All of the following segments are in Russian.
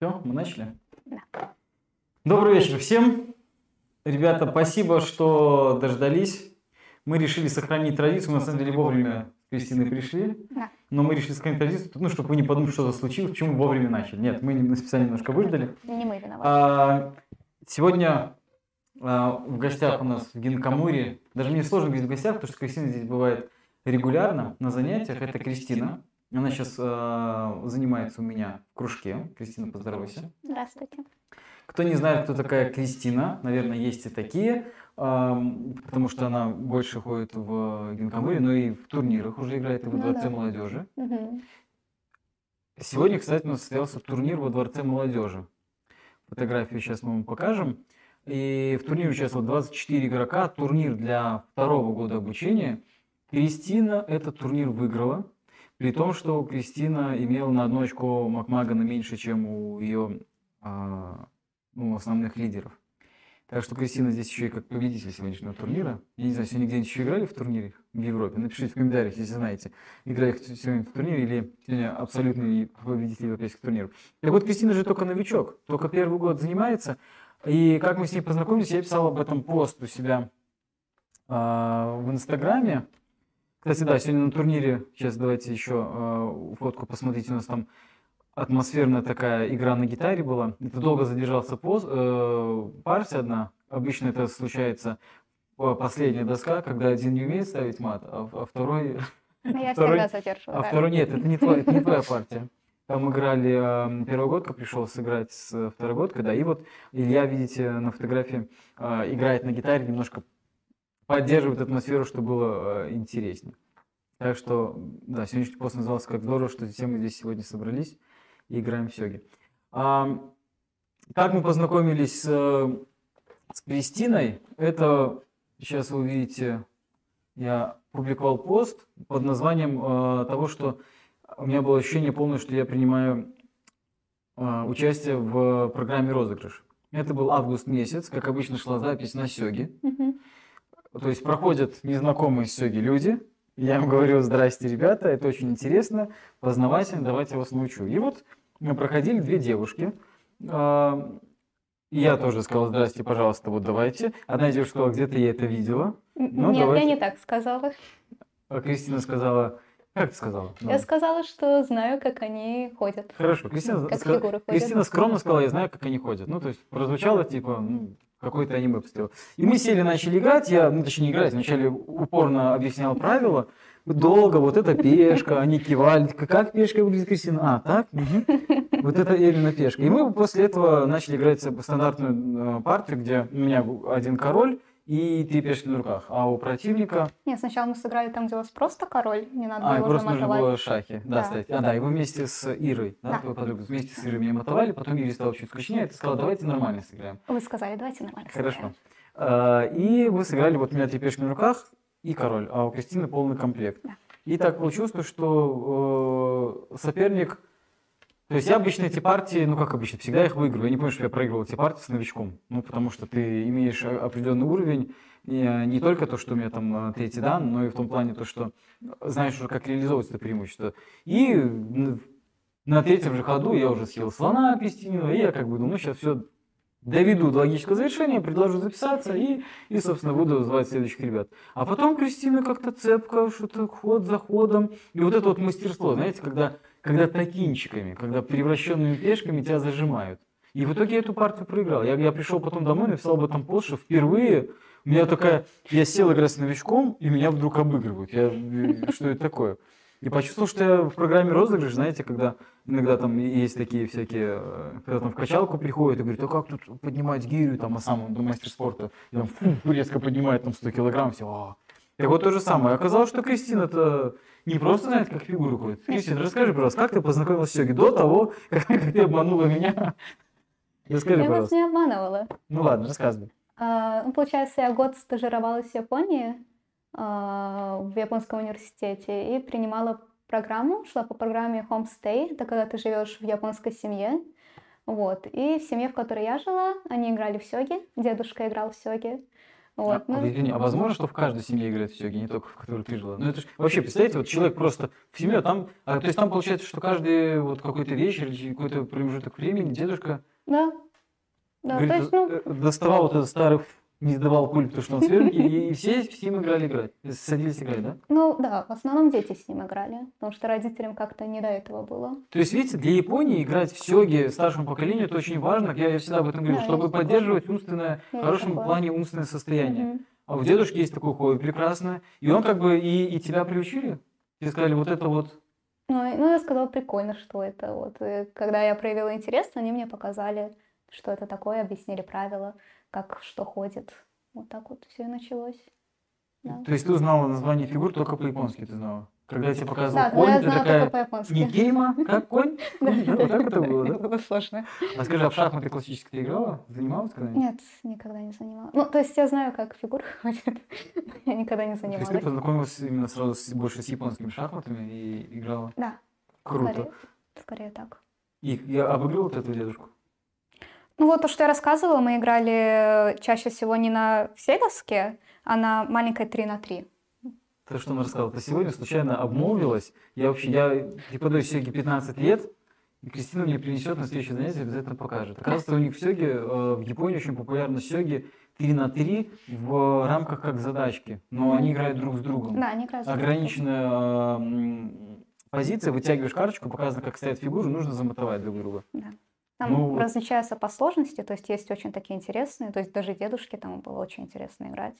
Все, мы начали? Да. Добрый вечер всем. Ребята, спасибо, что дождались. Мы решили сохранить традицию. Мы на самом деле вовремя с Кристиной пришли. Да. Но мы решили сохранить традицию, ну, чтобы вы не подумали, что-то случилось, почему вовремя начали. Нет, мы специально немножко выждали. Не мы виноваты. А, сегодня а, в гостях у нас в Гинкамуре, даже мне сложно говорить в гостях, потому что Кристина здесь бывает регулярно на занятиях. Это Кристина. Она сейчас а, занимается у меня в кружке. Кристина, поздоровайся. Здравствуйте. Кто не знает, кто такая Кристина, наверное, есть и такие, ам, потому что она больше ходит в Гинкамуре, но и в турнирах уже играет, и во Ну Дворце да. молодежи. Мгм. Сегодня, кстати, у нас состоялся турнир во Дворце молодежи. Фотографию сейчас мы вам покажем. И в турнире участвовало 24 игрока. Турнир для второго года обучения. Кристина этот турнир выиграла. При том, что Кристина имела на одно очко Макмагана меньше, чем у ее ну, основных лидеров. Так что Кристина здесь еще и как победитель сегодняшнего турнира. Я не знаю, сегодня где-нибудь еще играли в турнире в Европе? Напишите в комментариях, если знаете, играли сегодня в турнире или сегодня абсолютный победитель европейских турниров. Так вот, Кристина же только новичок, только первый год занимается. И как мы с ней познакомились, я писал об этом пост у себя а, в Инстаграме. Кстати, да, сегодня на турнире, сейчас давайте еще а, фотку посмотрите, у нас там атмосферная такая игра на гитаре была. Это долго задержался пост, э, партия одна. Обычно это случается по- последняя доска, когда один не умеет ставить мат, а, а второй... Ну, Я Второй- всегда задерживаю. А да. второй нет, это не, твоя, это не твоя партия. Там играли э, первогодка, пришел сыграть с э, второгодкой, да, и вот Илья, видите, на фотографии э, играет на гитаре, немножко поддерживает атмосферу, чтобы было э, интереснее. Так что, да, сегодняшний пост назывался «Как здорово, что все мы здесь сегодня собрались и играем в сёги». А, как мы познакомились с, э, с Кристиной, это сейчас вы увидите, я публиковал пост под названием э, того, что у меня было ощущение полное, что я принимаю э, участие в программе «Розыгрыш». Это был август месяц, как обычно шла запись на Сёге. Мгм. То есть проходят незнакомые Сёги люди. Я им говорю, здрасте, ребята, это очень интересно, познавательно, давайте я вас научу. И вот мы проходили две девушки. А, Я тоже сказал, здрасте, пожалуйста, вот давайте. Одна девушка сказала, где-то я это видела. Ну, Нет, давайте. я не так сказала. А Кристина сказала, как ты сказала? Ну, Я сказала, что знаю, как они ходят. Хорошо, Кристина, Как ска- фигуры ходят. Кристина скромно сказала, я знаю, как они ходят. Ну, то есть прозвучало типа, ну, какой-то аниме посмотрел. И мы сели, начали играть, я, ну, точнее, не играть, вначале упорно объяснял правила, долго, вот это пешка, они кивали, как, пешка выглядит Кристина? А, так? Мгм. Вот это именно пешка. И мы после этого начали играть стандартную э, партию, где у меня один король и три пешки на руках, а у противника Нет, сначала мы сыграли там, где у вас просто король, не надо а, было просто нужно замотовать. было шахи. Да, Да. ставить. А, да, и вы вместе с Ирой, да, Да. твоей подругой, вместе с Ирой меня мотовали, потом Ире стало чуть скучнее, ты сказала, давайте нормально сыграем. Вы сказали, давайте нормально Хорошо. сыграем. А, И вы сыграли, вот у меня три пешки на руках и король, а у Кристины полный комплект. Да. И так получилось, то, что э, соперник... То есть я обычно эти партии, ну как обычно, всегда их выигрываю. Я не помню, что я проигрывал эти партии с новичком. Ну, потому что ты имеешь о- определенный уровень. И, э, не только то, что у меня там э, третий дан, но и в том плане то, что знаешь уже, как реализовывать это преимущество. И на третьем же ходу я уже съел слона Кристинина, и я как бы думаю, ну сейчас все доведу до логического завершения, предложу записаться и, и, собственно, буду звать следующих ребят. А потом Кристина как-то цепко, что-то ход за ходом. И вот это вот мастерство, знаете, когда, когда такинчиками, когда превращенными пешками тебя зажимают. И в итоге я эту партию проиграл. Я, я пришел потом домой, написал об этом пост, что впервые у меня такая... Я сел играть с новичком, и меня вдруг обыгрывают. Я, э, что это такое? И почувствовал, что я в программе розыгрыш, знаете, когда иногда там есть такие всякие, э, когда там в качалку приходит и говорит, а как тут поднимать гирю, там, а сам он мастер спорта, и там фу, резко поднимает там 100 килограмм, все, «А». Так вот то же самое. Оказалось, что Кристина это не просто знает, как фигуры ходят. Кристина, расскажи, пожалуйста, как ты познакомилась с йогой до того, как, как ты обманула меня? Расскажи, Я вас пожалуйста. не обманывала. Ну ладно, рассказывай. А, ну, получается, я год стажировалась в Японии, а, в японском университете, и принимала программу, шла по программе Homestay, это когда ты живешь в японской семье. Вот. И в семье, в которой я жила, они играли в сёги, дедушка играл в сёги. Вот, а, ну, извини, а возможно, что в каждой семье играет в сёги, не только в которой ты жила? Ну это ж, вообще, представьте, вот человек просто в семье, а там, а, то есть там получается, что каждый вот какой-то вечер или какой-то промежуток времени дедушка да. Да, говорит, то есть, ну, э, доставал вот этот старый, не сдавал пульт, потому что он сверху, и, все с ним играли играть. Садились играть, да? ну да, в основном дети с ним играли, потому что родителям как-то не до этого было. То есть, видите, для Японии играть в сёги старшему поколению это очень важно. Я, я всегда об этом говорю, Да, чтобы поддерживать умственное, в хорошем такое. плане умственное состояние. Мгм. А у дедушки есть такое хобби прекрасное. И он как бы и, и тебя приучили. Тебе сказали, вот это вот. Ну, ну, я сказала, прикольно, что это. Вот. И когда я проявила интерес, они мне показали, что это такое, объяснили правила, как что ходит. Вот так вот все и началось. Да. То есть ты узнала название фигур только по-японски ты знала. Когда я тебе показывал Да, но конь, я ты такая, по-японски. Никейма, как конь? Да? Вот так это было, да? было сложно. А скажи, а в шахматы классические ты играла? Занималась когда-нибудь? Нет, никогда не занималась. Ну, то есть я знаю, как фигур ходит, я никогда не То есть ты занималась. познакомилась именно сразу с- больше с японскими шахматами и играла? Да, Круто. скорее, так. И я обыграл вот эту дедушку? Ну вот то, что я рассказывала, мы играли чаще всего не на всей доске, а на маленькой 3 на 3. То, что она рассказала, ты сегодня случайно обмолвилась. Я вообще, я преподаю сёги 15 лет, и Кристина мне принесет на следующее занятие, обязательно покажет. Оказывается, у них в сёге, э, в Японии очень популярны сёги 3 на 3 в рамках как задачки, но они играют друг с другом. Да, они играют. друг. Ограниченная э, позиция, вытягиваешь карточку, показано, как стоят фигуры, нужно замотовать друг друга. Там Ну, различаются по сложности, то есть есть очень такие интересные, то есть даже дедушке там было очень интересно играть.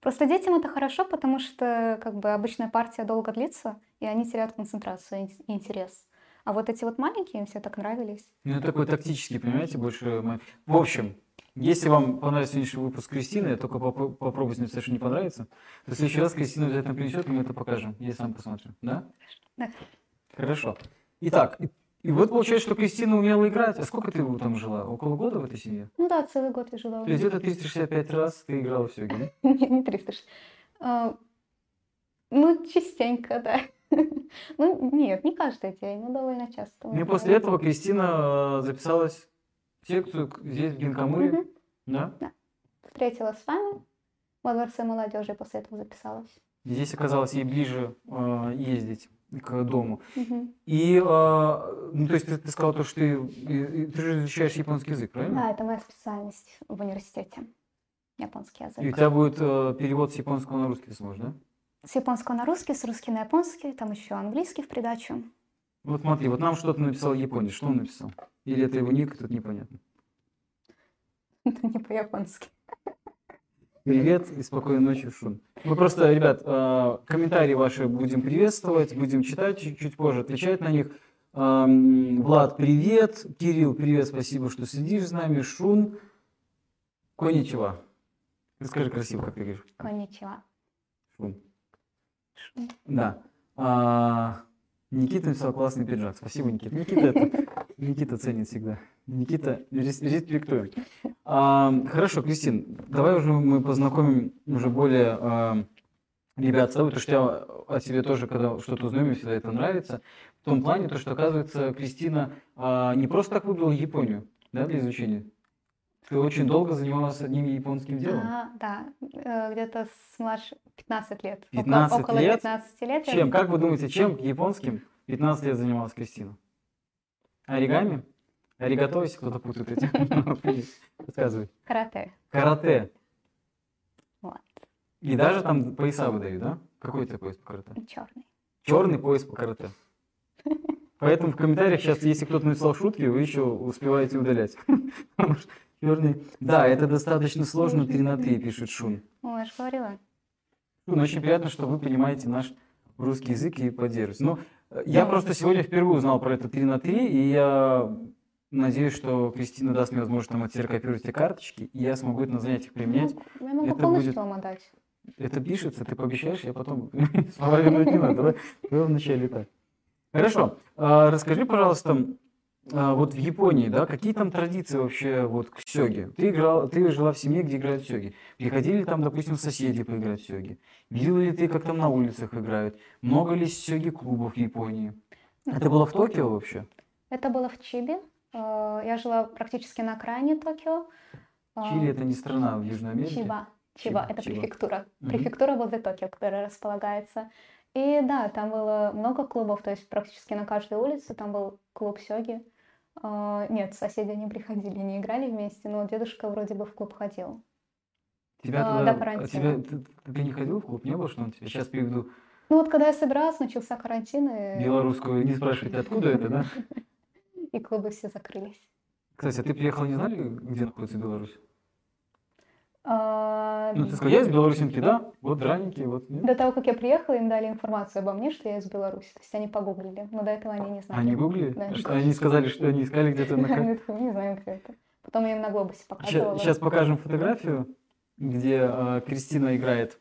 Просто детям это хорошо, потому что как бы обычная партия долго длится, и они теряют концентрацию и интерес. А вот эти вот маленькие им все так нравились. Ну, это такой тактический, понимаете, больше... В общем, если вам понравится сегодняшний выпуск Кристины, я только попро- попробую, если совершенно не понравится, то в следующий раз Кристина обязательно принесет, и мы это покажем. Я сам посмотрю. Да? Да. Хорошо. Итак, и, вот получается, что Кристина умела играть. А сколько ты там жила? Около года в этой семье? Ну да, целый год я жила. То есть где-то 365 раз ты играла в сёги, да? Не не 300. ж. А, Ну, частенько, да. Ну, нет, не каждый день, но довольно часто. И после этого Кристина э, записалась в секцию здесь, в Гинкамыре, Мгм. да? Встретилась с вами, во дворце молодежи, после этого записалась. Здесь оказалось ей ближе э, ездить к дому. И, э, ну, то есть ты, ты сказал то, что ты, и- и ты же изучаешь японский язык, правильно? Да, это моя специальность в университете. Японский И у язык. тебя будет э, перевод с японского на русский, ты сможешь, да? С японского на русский, с русский на японский, там еще английский в придачу. Вот смотри, вот нам что-то написал японец. Что он написал? Или это его ник, тут непонятно. Это не по-японски. Привет и спокойной ночи, Шун. Мы просто, ребят, э, комментарии ваши будем приветствовать, будем читать чуть, чуть позже, отвечать на них. Влад, привет. Кирилл, привет, спасибо, что следишь за нами. Шун, коничева. Расскажи красиво, как ты говоришь. Конничева. Шун. Да. А, Никита написал классный пиджак. Спасибо, Никита. Никита, это, Никита ценит всегда. Никита, рес- респектуем. А, хорошо, Кристин, давай уже мы познакомим уже более а, ребят с тобой, потому что я о тебе тоже, когда что-то узнаем, мне всегда это нравится. В том плане, то, что, оказывается, Кристина а, не просто так выбрала Японию да, для изучения. Ты очень долго занималась одним японским делом. А, да, э, где-то с младше 15 лет. Около- 15 около, лет? 15 лет. Чем? Как вы думаете, чем японским 15 лет занималась Кристина? Оригами? Аригато, если кто-то путает эти. Рассказывай. Карате. Карате. Вот. И даже там пояса выдают, да? Какой у тебя пояс по карате? Черный. Черный пояс по карате. Поэтому в комментариях сейчас, если кто-то написал шутки, вы еще успеваете удалять. Потому что Черный. Да, это достаточно сложно 3 на 3, пишет Шун. Ой, я же говорила. Шун, очень приятно, что вы понимаете наш русский язык и поддерживаете. Ну, э, я просто сегодня впервые узнал про это 3 на 3, и я надеюсь, что Кристина даст мне возможность там отсерокопировать эти карточки, и я смогу это на занятиях применять. Ну, я могу это полностью будет- вам отдать. Это пишется, ты пообещаешь, я потом слова вернуть не надо. Давай, давай вначале так. Хорошо. А, Расскажи, пожалуйста, а, вот в Японии, да, какие там традиции вообще вот к сёге? Ты играл, ты жила в семье, где играют сёги. Приходили ли там, допустим, соседи поиграть в сёги? Видела ли ты, как там на улицах играют? Много ли сёги клубов в Японии? Это было в Токио вообще? Это было в Чибе. Э, Я жила практически на окраине Токио. Э, Чили это не страна в Южной Америке? Чиба. Чиба, Чиба, это Чиба. префектура. Мгм. Префектура возле Токио, которая располагается. И да, там было много клубов, то есть практически на каждой улице там был клуб сёги. А, Нет, соседи не приходили, не играли вместе, но дедушка вроде бы в клуб ходил. Тебя А, туда, до карантина. тебя, ты, ты- не ходил в клуб? Не было, что он тебе? Сейчас приведу Ну вот когда я собиралась, начался карантин, и, белорусскую, не спрашивайте, откуда это, да? и клубы все закрылись. Кстати, а ты приехал, не знали, где находится Беларусь? А, Ну, ты сказал, я из Беларуси, да, вот драники, вот. нет?» До того, как я приехала, им дали информацию обо мне, что я из Беларуси. То есть они погуглили, но до этого они не знали. Они гуглили? Да. А Что они сказали, что они искали где-то на? Они не знаем, кто это. Потом я им на глобусе показывала. Сейчас покажем фотографию, где э, Кристина играет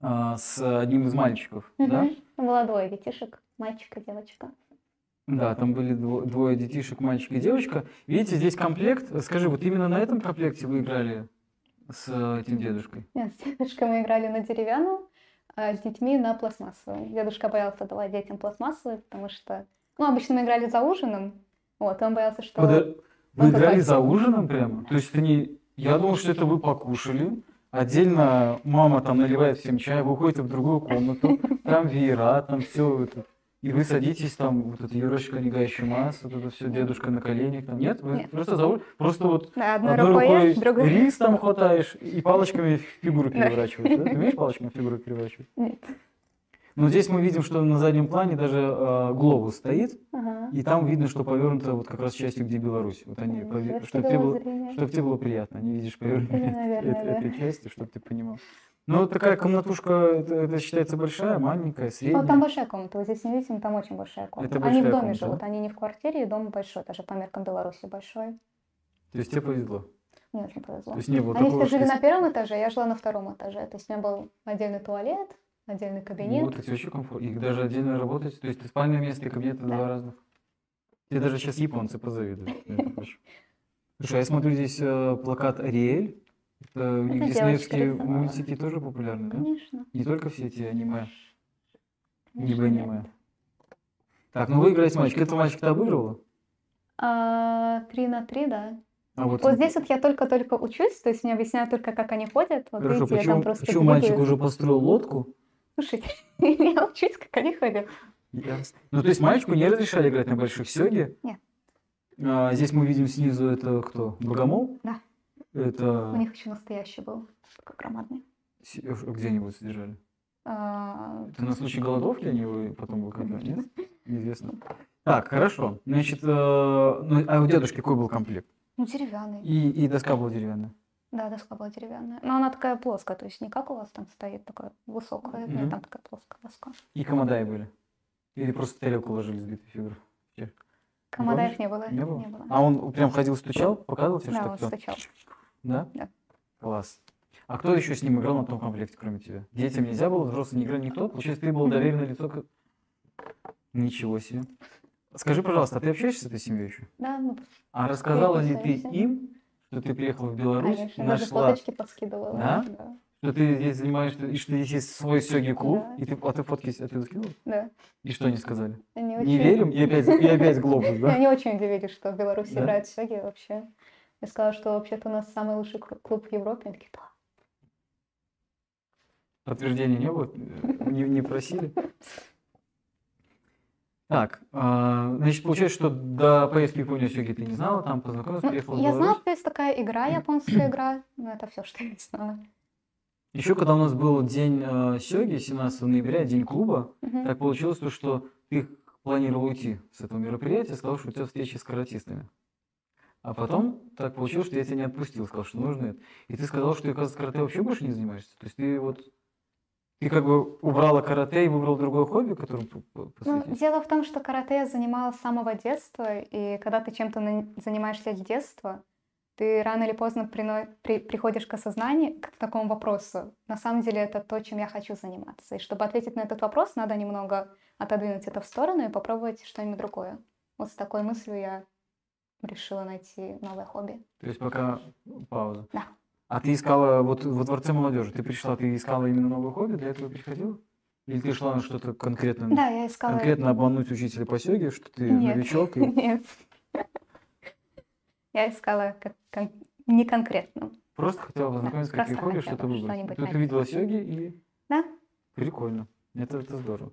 э, с одним из мальчиков, да? Мгм. Было двое детишек, мальчик и девочка. Да, там были дво- двое детишек, мальчик и девочка. Видите, здесь комплект. Скажи, вот именно на этом комплекте вы играли с э, этим дедушкой? Нет, с дедушкой мы играли на деревянную, а с детьми на пластмассовую. Дедушка боялся давать детям пластмассовую, потому что... Ну, обычно мы играли за ужином, вот, и он боялся, что... Подо- Вы играли за ужином прямо? То есть это не... Я думал, что это вы покушали. Отдельно мама там наливает всем чай, вы уходите в другую комнату, там веера, там все это. И вы садитесь там, вот это Юрочка Негающий Мас, вот это все, дедушка на коленях. Там. Нет, вы Нет. просто за Просто вот Да, одной, одной рукой, рукой рис там хватаешь и палочками фигуру Да. переворачиваешь. да? Ты умеешь палочками фигуру переворачивать? Нет. Но здесь мы видим, что на заднем плане даже э, глобус стоит, Ага. и там видно, что повернуто вот как раз частью, где Беларусь. Вот они, пове- чтобы тебе было, чтобы тебе было приятно, не видишь да. этой части, чтобы ты понимал. Ну, вот такая комнатушка, это, это считается большая, маленькая, Ну, средняя. там большая комната, вы здесь не видите, но там очень большая комната. Это они в доме комната, живут, да? они не в квартире, и дом большой, даже по меркам Беларуси большой. То есть тебе повезло. Мне очень повезло. То есть не было Они такого, все жили что на первом этаже, я жила на втором этаже. То есть у меня был отдельный туалет, отдельный кабинет. Вот это очень комфортно. И даже отдельно работать. То есть ты спальное место и кабинет Да. два разных. Тебе даже сейчас японцы позавидуют. Слушай, а я смотрю здесь э, плакат Ариэль. Это у них Это диснеевские девочка мультики тоже популярны, да? Конечно. Не только все эти аниме, не Конечно, аниме. нет. Так, ну вы играете мальчик ты обыгрывала? А, Три на три, да. А вот, Вот здесь вот я только-только учусь, то есть мне объясняют только, как они ходят. Вот Хорошо, видите, я почему, там просто почему мальчик уже построил лодку? Слушайте, я учусь, как они ходят. Ну, то есть мальчику не разрешали играть на больших сёге? Нет. А, здесь мы видим снизу это кто? Богомол? Да. Это У них еще настоящий был, такой громадный. с- э, где они его содержали? А, Это на случай голодовки они его потом выходили, нет? Неизвестно. Так, хорошо. Значит, э, ну, а у дедушки какой был комплект? Ну, деревянный. И, и доска была деревянная. Да, доска была деревянная. Но она такая плоская, то есть не как у вас там стоит такая высокая, нет, там такая плоская доска. И комодаи были. Или просто тарелку ложили сбитые фигуры. Комодаев не было. Не было? А он прям ходил, стучал, показывал тебе, Да, что он кто? стучал. Да? Да. Класс. А кто еще с ним играл на том комплекте, кроме тебя? Детям нельзя было, взрослым не играл никто? Получается, ты был доверенное лицо? к- Ничего себе. Скажи, пожалуйста, а ты общаешься с этой семьей еще? Да, ну, А рассказала ли ты им, что ты приехала в Беларусь, конечно. Даже нашла, фоточки подкидывала. Да? что ты здесь занимаешься, и что здесь есть свой сёги-клуб, Да. и ты, а ты фотки с- это скинула? Да. И что они сказали? Они Не очень- верим? И опять, и опять глобус, да? Они очень удивились, что в Беларуси Да? играют сёги вообще. Я сказала, что вообще-то у нас самый лучший клуб в Европе. Они такие, да. Подтверждения не было? Не, не просили? Так, а, значит, получается, что до поездки в Японию сёги ты не знала, там познакомилась, Ну, приехала я знала, что есть такая игра, японская игра, но это все, что я знала. Еще когда у нас был день э, сёги, 17 ноября, день клуба, Мгм. так получилось, то, что ты планировал уйти с этого мероприятия, сказал, что у тебя встреча с каратистами. А потом так получилось, что я тебя не отпустил, сказал, что нужно это. И ты сказал, что ты, оказывается, карате вообще больше не занимаешься. То есть ты вот, ты как бы убрала карате и выбрал другое хобби, которым п- п- Ну, посвятить. дело в том, что карате я занималась с самого детства, и когда ты чем-то на- занимаешься с детства, ты рано или поздно прино- при- приходишь к осознанию, к такому вопросу. На самом деле это то, чем я хочу заниматься. И чтобы ответить на этот вопрос, надо немного отодвинуть это в сторону и попробовать что-нибудь другое. Вот с такой мыслью я решила найти новое хобби. То есть пока пауза. Да. А ты искала, вот во Дворце молодежи, ты пришла, ты искала именно новое хобби, для этого приходила? Или ты шла на что-то конкретное? Да, я искала... Конкретно обмануть учителя по сёге, что ты Нет. новичок? И... Нет. Я искала кон- не конкретно. Просто хотела познакомиться, Да, какие хобби, что-то выбрать. Тут найти. увидела сёги и Да? прикольно. Это, это здорово.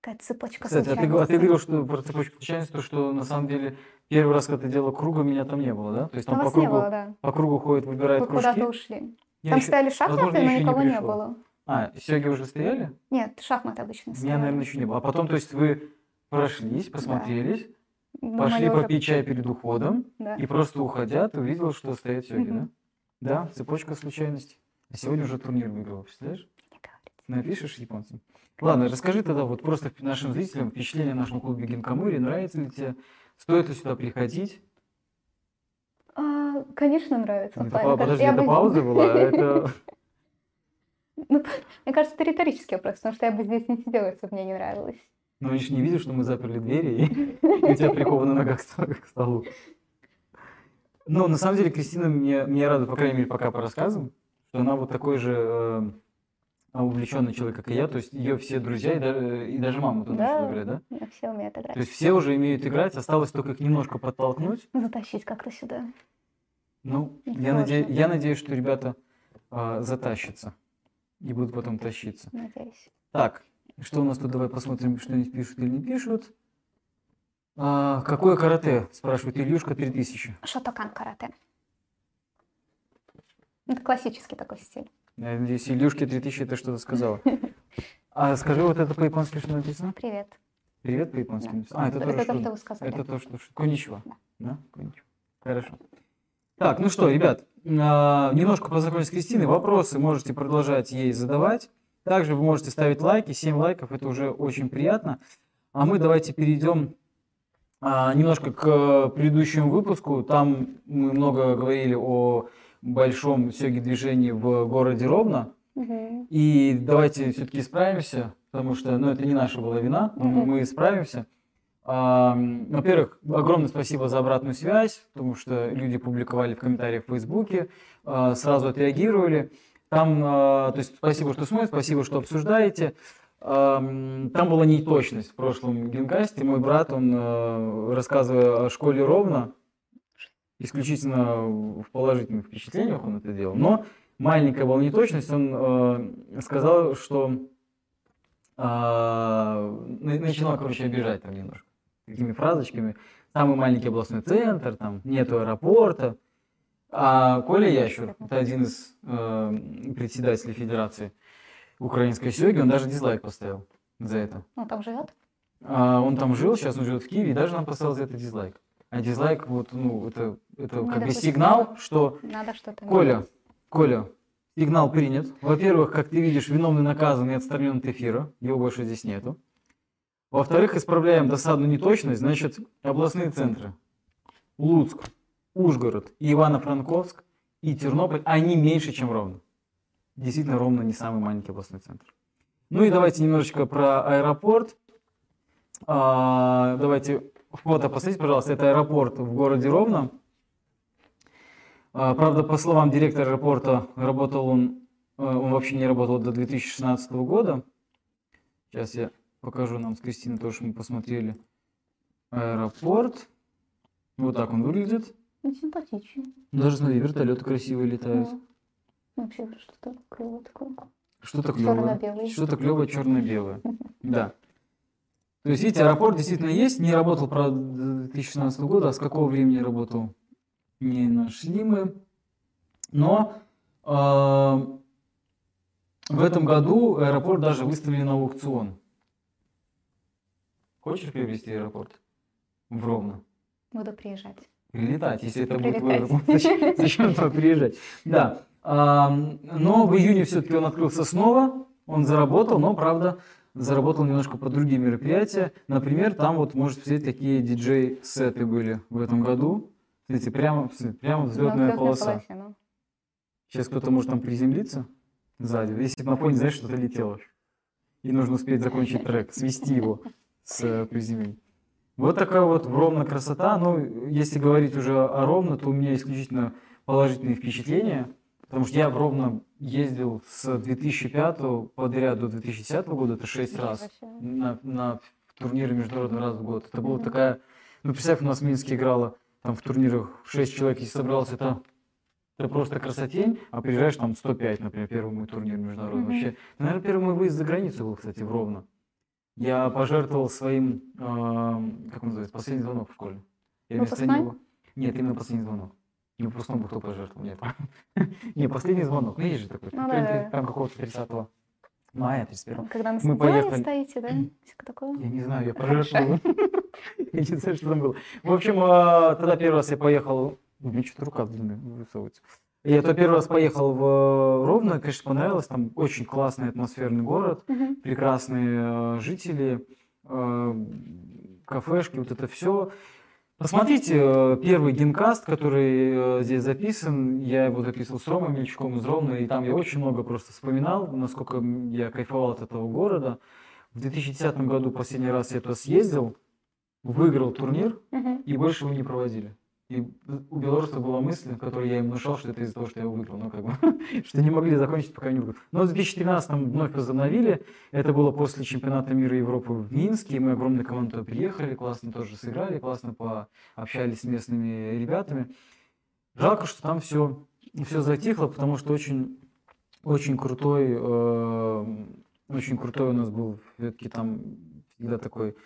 Какая цепочка Кстати, а ты, а ты говорил, что про цепочку случайности, то, что на самом деле первый раз, когда ты делала круга, меня там не было, да? То есть Там там по вас не кругу, было, да. по кругу ходит, выбирает Вы кружки. куда-то ушли. Я Там ещё- стояли возможно, шахматы, я но не никого не пришел. было. А, сёги уже стояли? Нет, шахматы обычно Меня, наверное, стояли. еще не было. А потом, то есть вы прошлись, посмотрелись, Думали пошли уже- попить чай перед уходом, Да. и просто уходя, ты увидел, что стоят сёги, да? Да, цепочка случайностей. А сегодня уже турнир выиграл, представляешь? Напишешь японцам? Ладно, расскажи тогда вот просто нашим зрителям впечатление о нашем клубе Гинкамури. Нравится ли тебе? Стоит ли сюда приходить? А, конечно, нравится. Это Ладно, па- кажется, подожди, я это бы- пауза была? а Это... Ну, мне кажется, это риторический вопрос, потому что я бы здесь не сидела, если бы мне не нравилось. Ну, они же не видят, что мы заперли двери, и у тебя прикованы нога к ст- к столу. Ну, на самом деле, Кристина мне, мне рада, по крайней мере, пока по рассказам, что она вот такой же э, увлеченный человек, как и я. То есть ее все друзья и даже, и даже мама туда Да. начала играть, да? Ну, Все умеют играть. То есть все уже умеют играть, осталось только их немножко подтолкнуть. Затащить как-то сюда. Ну, Это я, наде- я надеюсь, что ребята а, затащатся и будут потом тащиться. Надеюсь. Так, что у нас тут? Давай посмотрим, что они пишут или не пишут. А, какое карате? Спрашивает Ильюшка 3000. Шотокан карате. Это классический такой стиль. Я надеюсь, Ильюшке 3000 это что-то сказала. А скажи, вот это по-японски что написано? Привет. Привет по-японски Да. написано. А, это, тоже то, что? вы сказали. Это то, что... Коничева. Да. Да? Коничева. Хорошо. Так, ну что, ребят, а, немножко познакомились с Кристиной. Вопросы можете продолжать ей задавать. Также вы можете ставить лайки. 7 лайков, это уже очень приятно. А мы давайте перейдем а, немножко к предыдущему выпуску. Там мы много говорили о большом сёге движении в городе Ровно. И давайте все-таки исправимся, потому что ну, это не наша была вина, но мы исправимся. А, Во-первых, огромное спасибо за обратную связь, потому что люди публиковали в комментариях в Фейсбуке, а, сразу отреагировали. Там, а, то есть спасибо, что смотрите, спасибо, что обсуждаете. А, Там была неточность в прошлом генкасте. Мой брат, он, а, рассказывая о школе ровно, исключительно в положительных впечатлениях он это делал, но маленькая была неточность. Он э, сказал, что э, на- начинал, короче, обижать там немножко такими фразочками. Самый маленький областной центр, там нету аэропорта. А Коля Ящур, это один из э, председателей Федерации Украинской сёги, он даже дизлайк поставил за это. Он там живет? А, он там жил, сейчас он живет в Киеве, и даже нам поставил за это дизлайк. А дизлайк, вот, ну, это, это Ну, как бы сигнал, что Надо что-то Коля, менять. Коля, сигнал принят. Во-первых, как ты видишь, виновный наказан и отстранен от эфира. Его больше здесь нету. Во-вторых, исправляем досадную неточность. Значит, областные центры. Луцк, Ужгород, Ивано-Франковск и Тернополь, они меньше, чем Ровно. Действительно, Ровно не самый маленький областной центр. Ну и давайте немножечко про аэропорт. А, давайте фото посмотрите, пожалуйста. Это аэропорт в городе Ровно. А, Правда, по словам директора аэропорта, работал он, э, он вообще не работал до 2016 года. Сейчас я покажу нам с Кристиной то, что мы посмотрели. Аэропорт. Вот так он выглядит. Ну, симпатичный. Даже смотри, вертолеты красивые летают. Ну, Вообще что-то клевое такое. Что-то клевое. Черно-белый. Что-то клевое черно-белое. Да. То есть, видите, аэропорт действительно есть. Не работал, правда, до 2016 года. А с какого времени работал? Не нашли мы. Но э, в этом году аэропорт даже выставили на аукцион. Хочешь приобрести аэропорт? В Ровно. Буду приезжать. Прилетать, если это будет Прилетать. аэропорт. Зачем, зачем туда приезжать? Да. Ам, но в июне все-таки он открылся снова. Он заработал, но, правда, заработал немножко по другим мероприятиям. Например, там вот можете посмотреть, какие диджей-сеты были в этом году. Смотрите, прямо, прямо На взлетная полоса. полосе, ну. Сейчас кто-то может там приземлиться сзади. Если на фоне, знаешь, что-то летело. И нужно успеть закончить трек, свести его с э, приземления. Вот такая вот ровно красота. Ну, если говорить уже о ровно, то у меня исключительно положительные впечатления. Потому что я в Ровно ездил с 2005 подряд до 2010 года, это 6 Ничего раз, на, на турниры международный раз в год. Это была такая... Ну, представь, у нас в Минске играло там в турнирах 6 человек, если собралось, это Это просто красотень, а приезжаешь там 105, например, первый мой турнир международный. Вообще, наверное, первый мой выезд за границу был, кстати, в Ровно. Я пожертвовал своим, эм, как он называется, последний звонок в школе. Я вместо Выпускной? него... Нет, именно последний звонок. Не выпускной бы кто пожертвовал, нет. Не, последний звонок. Ну, есть же такой. Ну, да-да. Там какого-то 30 мая, 31 Когда на Мы стадионе поехали. стоите, да? Всякое такое. Я не знаю, я пожертвовал. Я не знаю, что там было. В общем, а, тогда первый раз я поехал... У меня что-то рука длинная высовывается. Я тогда первый раз поехал в э, Ровно, конечно, понравилось. Там очень классный атмосферный город, прекрасные э, жители, э, кафешки, вот это все. Посмотрите э, первый генкаст, который э, здесь записан. Я его записывал с Ромой Мельчуком из Ровно, и там я очень много просто вспоминал, насколько я кайфовал от этого города. В 2010 году последний раз я туда съездил, выиграл турнир, и больше его не проводили. И у белоруса была мысль, которую я им внушал, что это из-за того, что я его выиграл. Ну, как бы, что не могли закончить, пока не выиграл. Но в 2013 вновь возобновили. Это было после чемпионата мира Европы в Минске. И мы огромной командой приехали, классно тоже сыграли, классно пообщались с местными ребятами. Жалко, что там все, все затихло, потому что очень, очень крутой, э, очень крутой у нас был все-таки там всегда такой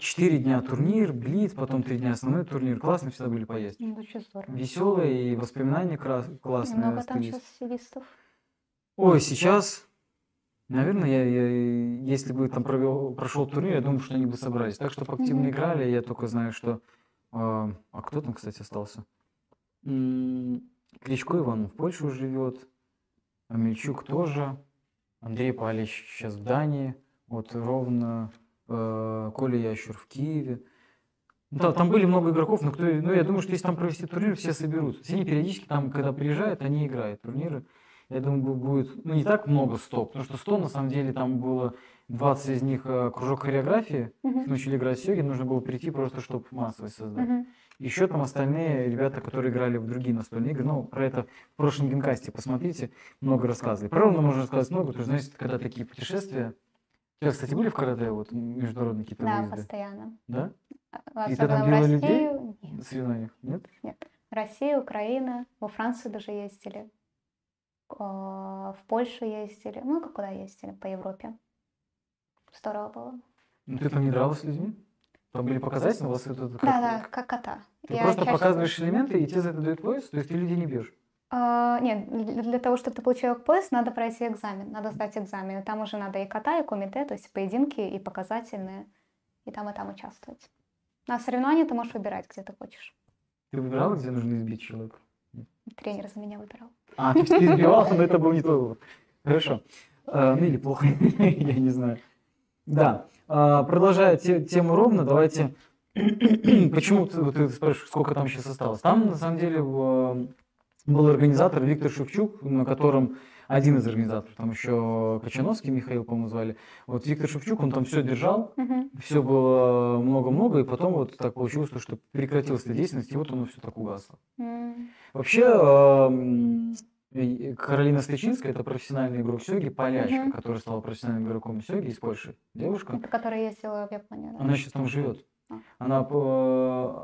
Четыре дня турнир, блиц, потом три дня основной турнир. Классно всегда были поездки. Ну, очень здорово. Веселые и воспоминания крас- И классные много там сейчас сидистов. Ой, сейчас, наверное, я, я- если бы там провел, прошел турнир, я думаю, что они бы собрались. Так, чтобы активно Мгм. играли, я только знаю, что... А, а кто там, кстати, остался? М, Кличко Иван в Польше живет, Амельчук тоже, Андрей Палич сейчас в Дании, вот ровно э, Коля Ящур в Киеве. Ну, там, там были много игроков, но кто, ну, я думаю, что если там провести турнир, все соберутся. Все они периодически там, когда приезжают, они играют турниры. Я думаю, бу- будет, ну, не так много 100, потому что 100, на самом деле, там было 20 из них э, кружок хореографии, Мгм. начали играть с йоги, нужно было прийти просто, чтобы массовость создать. Мгм. Еще там остальные ребята, которые играли в другие настольные игры, ну, про это в прошлом генкасте посмотрите, много рассказывали. Про ровно можно рассказать много, потому что, знаете, когда такие путешествия... У тебя, кстати, были в карате вот международные какие-то Да, выезды? постоянно. Да? А- И ты там в била людей? Россию. На Нет. Нет? Россия, Украина, во Францию даже ездили, в Польшу ездили, ну, как куда ездили, по Европе. Здорово было. Ну, ты там не дралась с людьми? Там были показатели, у вас это как- Да, да, как кота. Ты Я просто чаще- показываешь элементы, и тебе за это дают пояс, то есть ты людей не бьешь. А, нет, для того, чтобы ты получил пояс, надо пройти экзамен, надо сдать экзамен. Там уже надо и кота, и кумите, то есть поединки, и показательные, и там, и там участвовать. На соревнования ты можешь выбирать, где ты хочешь. Ты выбирала, где нужно избить человека? Тренер за меня выбирал. А, то есть ты избивал, но это был не твой выбор. Хорошо. А, Ну или плохо, я не знаю. Да. А, Продолжая те- тему ровно, давайте... Почему ты, спрашиваешь, сколько там сейчас осталось? Там, на самом деле, был организатор Виктор Шевчук, на котором один из организаторов, там еще Кочановский Михаил, по-моему, звали. Вот Виктор Шевчук, он там все держал, Мгм. все было много-много, и потом вот так получилось, то, что прекратилась эта деятельность, и вот оно все так угасло. М, Вообще, Каролина Стычинская, это профессиональный игрок сёги, полячка, Мгм. которая стала профессиональным игроком сёги из Польши. Девушка. Это которая ездила в Японию, да? Она сейчас там живет. Она,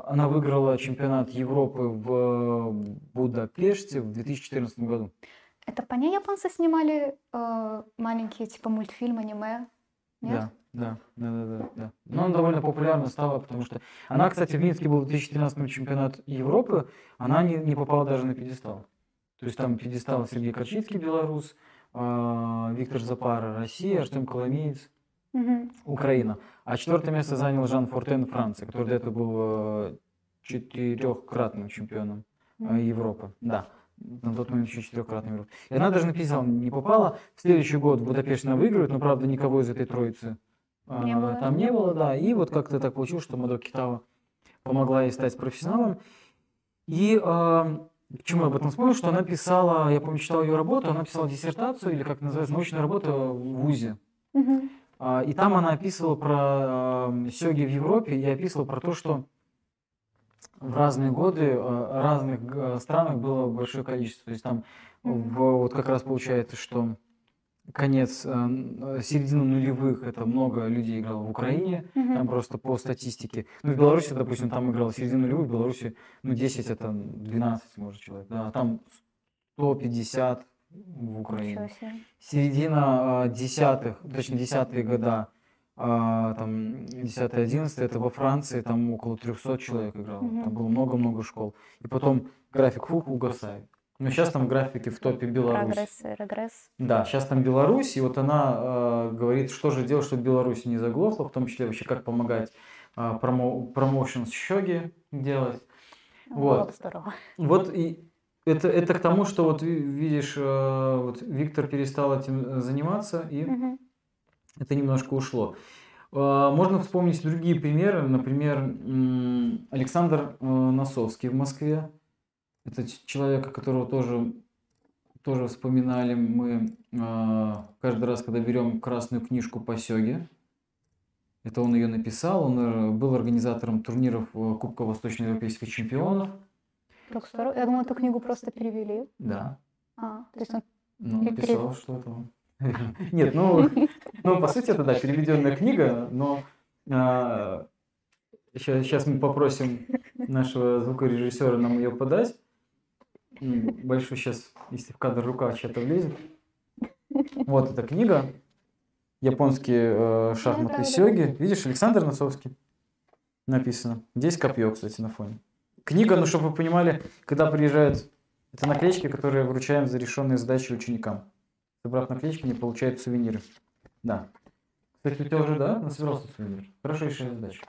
она выиграла чемпионат Европы в Будапеште в 2014 году. Это по ней японцы снимали э, маленькие, типа, мультфильм, аниме? Нет? Да, да, да, да, да. Но она довольно популярна стала, потому что она, кстати, в Минске был в 2013 чемпионат Европы, она не, не попала даже на пьедестал. То есть там пьедестал Сергей Корчицкий, белорус, а, Виктор Запара, Россия, Артем Коломеец, Украина. А четвертое место занял Жан Фортен, Франция, который до этого был э, четырехкратным чемпионом э. Европы. Да, на тот момент еще четырехкратным Европы. И она даже на пьедестал не попала. В следующий год в Будапеште она выиграет, но, правда, никого из этой троицы а, Не было. там не было, да. И вот как-то так получилось, что Мадо Китава помогла ей стать профессионалом. И а, почему я об этом вспомнил, что она писала, я помню, читал ее работу, она писала диссертацию, или как называется, научная работа в ВУЗе. Мгм. А, И там она описывала про а, сёги в Европе и описывала про то, что в разные годы а, разных г- странах было большое количество. То есть там в- вот как раз получается, что конец, н- середина нулевых, это много людей играло в Украине, Мгм. там просто по статистике. Ну, в Беларуси, допустим, там играло середина нулевых, в Беларуси, ну, 10 это 12, может, человек, да, а там 150 в Украине. Середина а, десятых, точнее десятые года, а, там 10-11, это во Франции, там около 300 человек играло. Мгм. Там было много-много школ. И потом график фух угасает. Но сейчас там графики в топе Беларусь. Прогресс и регресс. Да, сейчас там Беларусь, и вот она э, говорит, что же делать, чтобы Беларусь не заглохла, в том числе вообще как помогать э, промо, промоушен с щеги делать. Вот. Бы здорово. Вот и это, это к тому, что вот ви- видишь, э, вот Виктор перестал этим э, заниматься, и Мгм. это немножко ушло. Э, Можно вспомнить другие примеры. Например, Александр Носовский в Москве. Это человека, которого тоже, тоже вспоминали мы каждый раз, когда берем красную книжку по сёге. Это он ее написал. Он был организатором турниров Кубка Восточноевропейских чемпионов. Как здорово. Я думала, эту книгу просто перевели. Да. А, то есть он... Ну, Или написал что-то. Нет, ну, ну, по сути, это, да, переведенная книга, но сейчас, сейчас мы попросим нашего звукорежиссера нам ее подать. М, Большой сейчас, если в кадр рука чья-то влезет. Вот эта книга. Японские э, шахматы сёги. Видишь, Александр Носовский написано. Здесь копье, кстати, на фоне. Книга, ну, чтобы вы понимали, когда приезжают, это наклеечки, которые вручаем за решенные задачи ученикам. Собрав наклеечки, они получают сувениры. Да. Кстати, у тебя уже, да, насобирался сувенир? Хорошо решили задачу.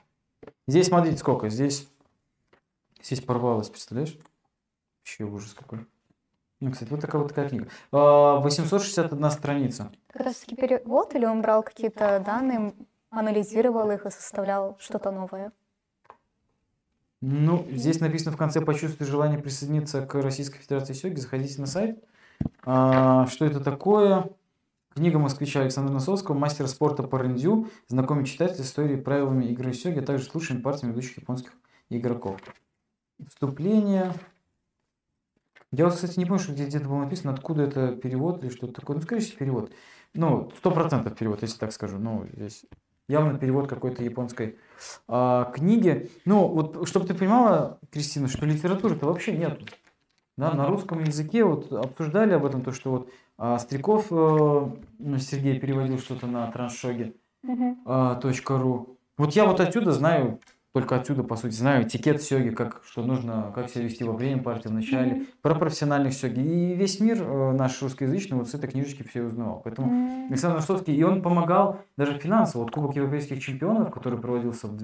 Здесь, смотрите, сколько. Здесь, здесь порвалось, представляешь? Вообще ужас какой. Ну, кстати, вот такая вот такая книга. А, 861 страница. Как раз таки перевод или он брал какие-то данные, анализировал их и составлял что-то новое? Ну, здесь написано в конце «Почувствуй желание присоединиться к Российской Федерации Сёги». Заходите на сайт. А, что это такое? Книга москвича Александра Носовского «Мастер спорта по рендю» знакомит читателя с историей правилами игры сёги, а также с лучшими партиями ведущих японских игроков. Вступление. Я вот, кстати, не помню, что где- где-то было написано, откуда это перевод или что-то такое. Ну, скорее всего, перевод. Ну, сто процентов перевод, если так скажу. Ну, здесь явно перевод какой-то японской а, книги. Ну, вот, чтобы ты понимала, Кристина, что литературы-то вообще нет. Да, на русском языке вот обсуждали об этом, то, что вот а, Стреков э, ну, Сергей переводил что-то на трансшоге Мгм. а, ру. Вот я вот отсюда знаю, только отсюда, по сути, знаю этикет сёги, как, что нужно, как себя вести во время партии, в начале, Мгм. про профессиональных сёги. И весь мир э, наш русскоязычный вот с этой книжечки все узнавал. Поэтому М, Александр Ростовский, и он помогал даже финансово. Вот Кубок Европейских чемпионов, который проводился в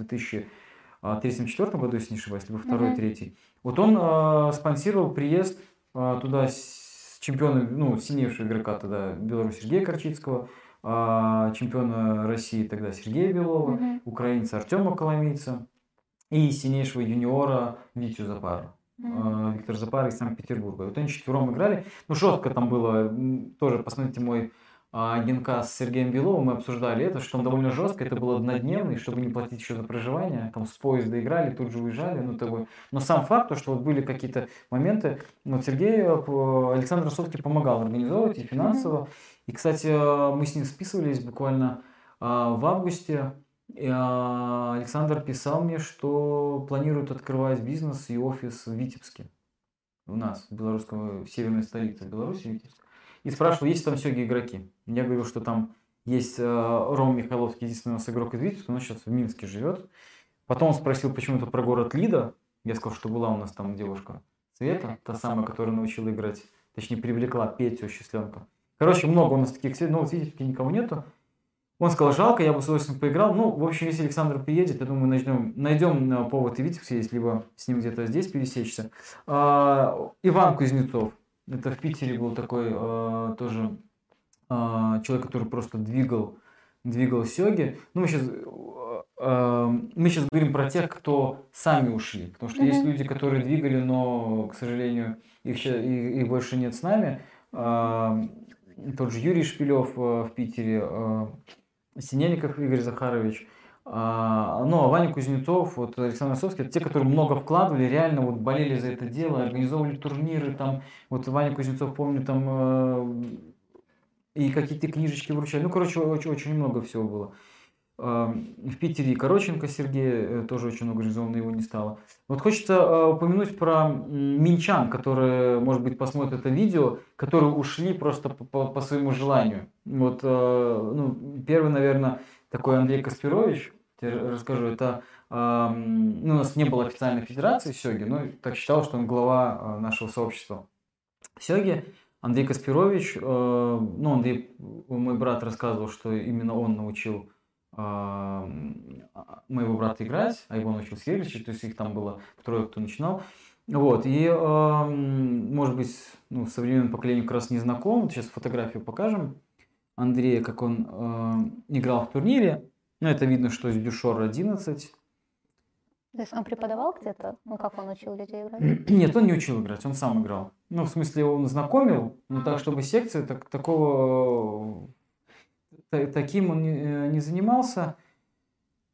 2003-2004 году, если не ошибаюсь, либо второй, Мгм. третий. Вот он э, спонсировал приезд э, туда с чемпиона, ну, сильнейшего игрока тогда Беларусь Сергея Корчицкого, э, чемпиона России тогда Сергея Белова, Мгм. украинца Артема Коломийца и сильнейшего юниора Витю Запара. Мгм. Э, Виктор Запар из Санкт-Петербурга. Вот они четвером играли. Ну, жестко там было. Тоже посмотрите мой а, генка с Сергеем Беловым, мы обсуждали это, что он довольно жестко, это было однодневный, чтобы не платить еще за проживание, там с поезда играли, тут же уезжали, ну того. Но сам факт, то, что вот были какие-то моменты, вот Сергей э, Александр Ростовский помогал организовывать и финансово. И, кстати, э, мы с ним списывались буквально а, в августе, а, Александр писал мне, что планирует открывать бизнес и офис в Витебске. У нас, в белорусском, в северной столице Беларуси, Витебск. И спрашивал, есть там сёги игроки. Я говорил, что там есть э, Ром Михайловский, единственный у нас игрок из Витебска, он сейчас в Минске живет. Потом он спросил почему-то про город Лида. Я сказал, что была у нас там девушка Света, та самая, которая научила играть, точнее, привлекла Петю Счастленка. Короче, много у нас таких но вот в Витебске никого нету. Он сказал, жалко, я бы с удовольствием поиграл. Ну, в общем, если Александр приедет, я думаю, найдем, найдем э, повод и Витебск есть, либо с ним где-то здесь пересечься. А, Иван Кузнецов. Это в Питере был такой э, тоже э, человек, который просто двигал, двигал сёги. Ну, мы сейчас, мы сейчас говорим про тех, кто сами ушли. Потому что есть Мгм. люди, которые двигали, но, к сожалению, их, ща- их, их больше нет с нами. А, Тот же Юрий Шпилев в Питере, Синельников Игорь Захарович. А, Ну, а Ваня Кузнецов, вот Александр Осовский, это те, которые много вкладывали, реально вот болели за это дело, организовывали турниры, там, вот Ваня Кузнецов, помню, там э, и какие-то книжечки вручали. Ну, короче, очень, очень много всего было. А, в Питере Короченко Сергей, э, тоже очень много организованно его не стало. Вот хочется а, упомянуть про минчан, которые, может быть, посмотрят это видео, которые ушли просто по, по, своему желанию. Вот, а, ну, первый, наверное, такой Андрей Каспирович, расскажу, это ну, у нас не было официальной федерации Сёги, но так считал, что он глава нашего сообщества Сёги. Андрей Каспирович, ну, Андрей, мой брат рассказывал, что именно он научил а, моего брата играть, а его научил Сергеевич, то есть их там было трое, кто начинал. Вот, и, может быть, ну, современному поколению как раз не знаком. Сейчас фотографию покажем Андрея, как он играл в турнире. Ну, это видно, что из Дюшор 11. То есть он преподавал где-то? Ну, как он учил людей играть? Нет, он не учил играть, он сам играл. Ну, в смысле, он знакомил, но так, чтобы секции, так, такого таким он не, э, занимался.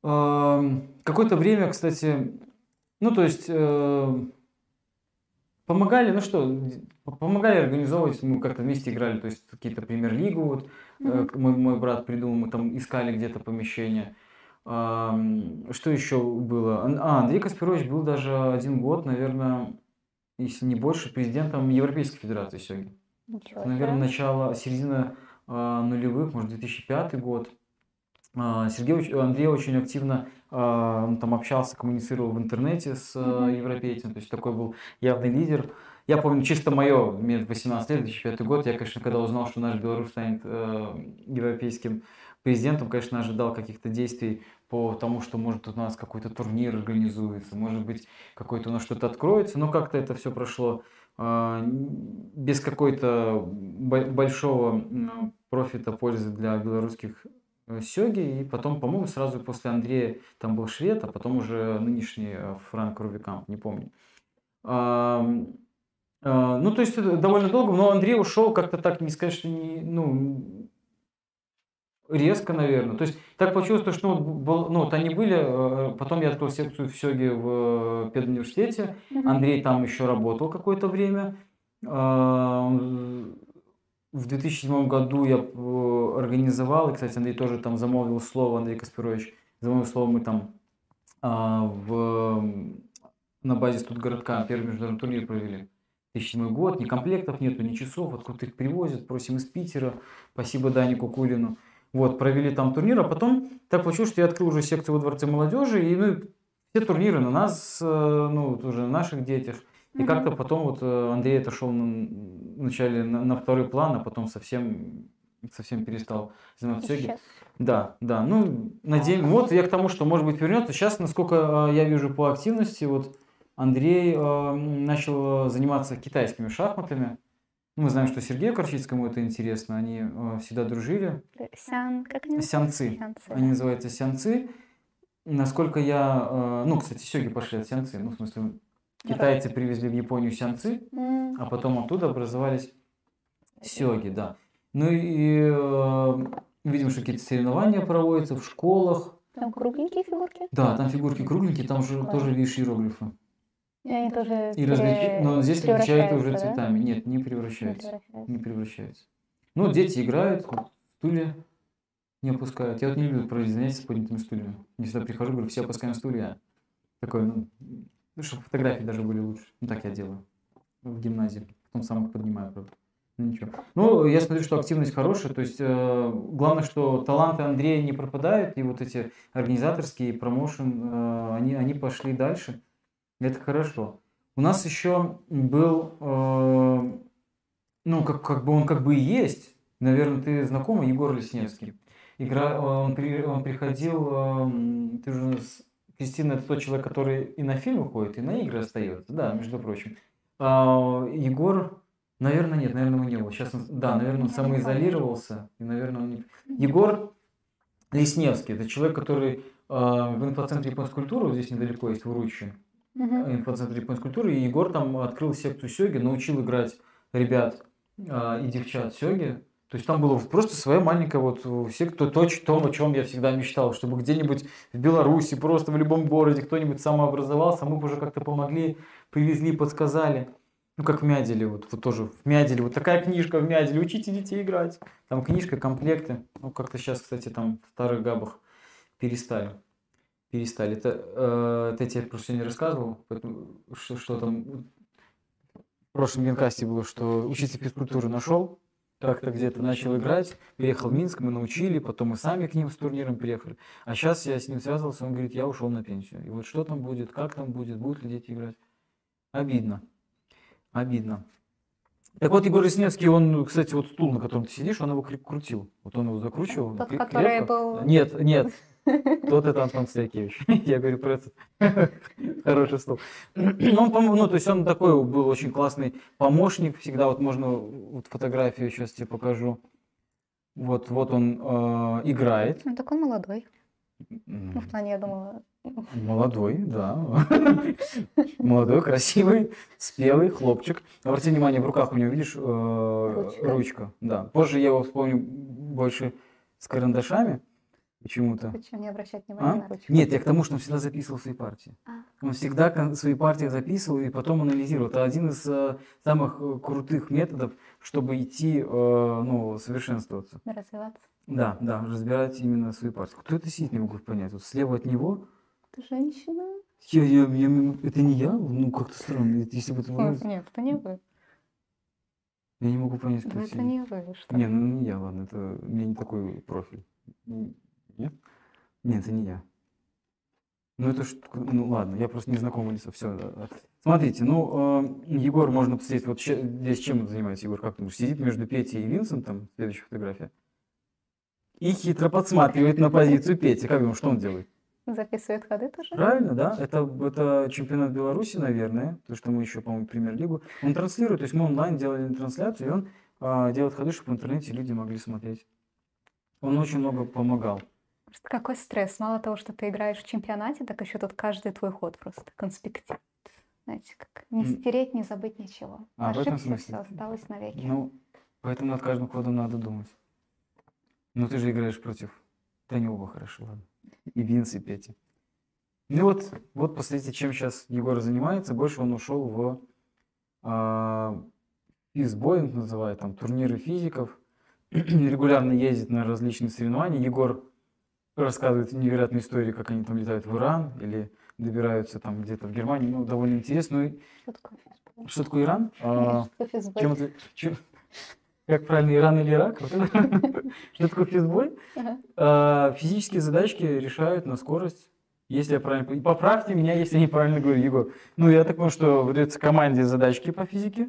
Какое-то время, кстати, ну, то есть, э, помогали, ну что, помогали организовывать, мы как-то вместе играли, то есть, какие-то премьер-лигу, вот, mm-hmm. мой, мой брат придумал, мы там искали где-то помещение. Что еще было? А, Андрей Каспирович был даже один год, наверное, если не больше, президентом Европейской Федерации Сёги. Наверное, начало, середина нулевых, может, 2005 год. А, Сергей, Андрей очень активно а, там общался, коммуницировал в интернете с европейцем, то есть такой был явный лидер. Я помню, чисто мое, мне 18 лет, 2005 год, я, конечно, когда узнал, что наш Беларусь станет европейским президентом, конечно, ожидал каких-то действий по тому, что может у нас какой-то турнир организуется, может быть, какой-то у нас что-то откроется, но как-то это все прошло без какой-то большого профита, пользы для белорусских э, сёги. И потом, по-моему, сразу после Андрея там был швед, а потом уже нынешний э, Франк Рувикам, не помню. А, а, ну, то есть довольно долго, но Андрей ушел как-то так, не сказать, что не, ну, резко, наверное. То есть так получилось, что ну, был, ну, вот они были, э, потом я открыл секцию в Сёге в педуниверситете, Андрей там еще работал какое-то время, а, в 2007 году я э, организовал, и, кстати, Андрей тоже там замолвил слово, Андрей Каспирович, замолвил слово, мы там в, на базе студгородка первый международный турнир провели. 2007 год, ни комплектов нету, ни часов, откуда их привозят, просим из Питера, спасибо Дане Кукулину. Вот, провели там турнир, а потом так получилось, что я открыл уже секцию во Дворце молодежи, и ну, все турниры на нас, э, ну, уже на наших детях. И как-то потом вот э, Андрей отошел вначале на, на второй план, а потом совсем совсем перестал заниматься йогой. Да, да. Ну, надеемся. Вот я к тому, что может быть вернется. Сейчас, насколько э, я вижу по активности, вот Андрей э, начал заниматься китайскими шахматами. Ну, мы знаем, что Сергею Корчицкому это интересно. Они э, всегда дружили. Сян, как они Сянцы. Сянцы. Они называются сянцы. Насколько я... Э, ну, кстати, сёги пошли от сянцы. Ну, в смысле, Китайцы привезли в Японию сянцы, а потом оттуда образовались сёги, да. Ну и э, видим, что какие-то соревнования проводятся в школах. Там кругленькие фигурки? Да, там фигурки кругленькие, там же тоже видишь иероглифы. И они тоже и различ... Но здесь отличают уже да? цветами. Нет, не превращаются. Не превращаются. Не превращаются. Ну, дети играют, стулья не опускают. Я вот не люблю проводить занятия с поднятыми стульями. Я всегда прихожу, говорю, все опускаем стулья. Такой, ну, ну, чтобы фотографии даже были лучше. Ну, так я делаю в гимназии. Потом сам их поднимаю, правда. Ну, ничего. Ну, я смотрю, что активность хорошая. То есть, э, главное, что таланты Андрея не пропадают. И вот эти организаторские промоушен, э, они, они пошли дальше. Это хорошо. У нас еще был, э, ну, как, как бы он как бы и есть. Наверное, ты знакомый, Егор Лесневский. Игра, он, при, он приходил, э, ты уже Кристина это тот человек, который и на фильмы ходит, и на игры остается. Да, между прочим. А, Егор, наверное, нет, наверное, его не было. Сейчас, да, наверное, он самоизолировался. И, наверное, он не... Егор Лесневский, это человек, который а, в инфоцентре японской культуры, здесь недалеко есть в Уручи, uh-huh. инфоцентре японской культуры, и Егор там открыл секцию сёги, научил играть ребят а, и девчат сёги. То есть там было просто своя маленькая вот все, кто то, то, о чем я всегда мечтал, чтобы где-нибудь в Беларуси, просто в любом городе кто-нибудь самообразовался, мы бы уже как-то помогли, привезли, подсказали. Ну, как в Мяделе, вот, вот тоже в Мяделе, вот такая книжка в Мяделе, учите детей играть. Там книжка, комплекты. Ну, как-то сейчас, кстати, там в старых габах Перестали. Перестали. Это, э, это я тебе просто не рассказывал, что, что там в прошлом генкасте было, что учитель физкультуры нашел, как-то где-то начал играть, приехал в Минск, мы научили, потом мы сами к ним с турниром приехали. А сейчас я с ним связывался, он говорит, я ушел на пенсию. И вот что там будет, как там будет, будут ли дети играть. Обидно. Обидно. Так вот, Егор Яснецкий, он, кстати, вот стул, на котором ты сидишь, он его крутил. Вот он его закручивал. Тот, крепко. который был... Нет, нет. Тот это Антон Стоякевич. Я говорю про этот хороший стол. Ну, он, ну, то есть он такой был очень классный помощник. Всегда вот можно вот фотографию сейчас тебе покажу. Вот, вот он э, играет. Он такой молодой. Ну, в плане, я думала... Молодой, да. Молодой, красивый, спелый хлопчик. Обрати внимание, в руках у него, видишь, э, ручка. ручка. Да. Позже я его вспомню больше с карандашами почему-то. Почему не обращать внимания А? на ручку? Нет, я к тому, что он всегда записывал свои партии. А. Он всегда свои партии записывал и потом анализировал. Это один из э, самых э, крутых методов, чтобы идти, э, ну, совершенствоваться. Развиваться. Да, да, разбирать именно свои партии. Кто это сидит, не могу понять. Вот слева от него, Ты женщина? я, я, я- это не я? Ну, как-то странно. Это Если бы это было- Нет, это не вы. я не могу понять, кто Ну, это сидит. не вы. Что? Не, ну не я, ладно, это у меня не такой профиль. Нет? Нет, это не я. Ну это ж, ну ладно, я просто не знакомый лицо, все. Смотрите, ну, э, Егор, можно посмотреть, вот че- здесь чем он занимается, Егор, как ты думаешь, сидит между Петей и Винсентом, следующая фотография, и хитро подсматривает на позицию Пети. Как думаешь, что он делает? Записывает ходы тоже? Правильно, да? Это, это чемпионат Беларуси, наверное, потому что мы еще, по-моему, премьер-лигу. Он транслирует, то есть мы онлайн делали трансляцию, и он а, делает ходы, чтобы в интернете люди могли смотреть. Он очень много помогал. Просто какой стресс. Мало того, что ты играешь в чемпионате, так еще тут каждый твой ход просто конспектирует. Знаете, как не стереть, не забыть ничего. А, в этом Ошибся, смысле? все осталось навеки. Ну, поэтому над каждым ходом надо думать. Ну, ты же играешь против... Да оба хорошо, ладно. И Винс, и Пети. Ну вот, вот посмотрите, чем сейчас Егор занимается. Больше он ушел в физбой, он называет, там, турниры физиков. Регулярно ездит на различные соревнования. Егор рассказывает невероятные истории, как они там летают в Иран или добираются там где-то в Германию. Ну, довольно интересно. Что такое физбол? что такое Иран? А, чем чем- Как правильно, Иран или Ирак? Что такое физбой? А, Физические задачки решают на скорость. Если я правильно... понимаю. Поправьте меня, если я неправильно говорю, Егор. Ну, я так понимаю, что выдается команде задачки по физике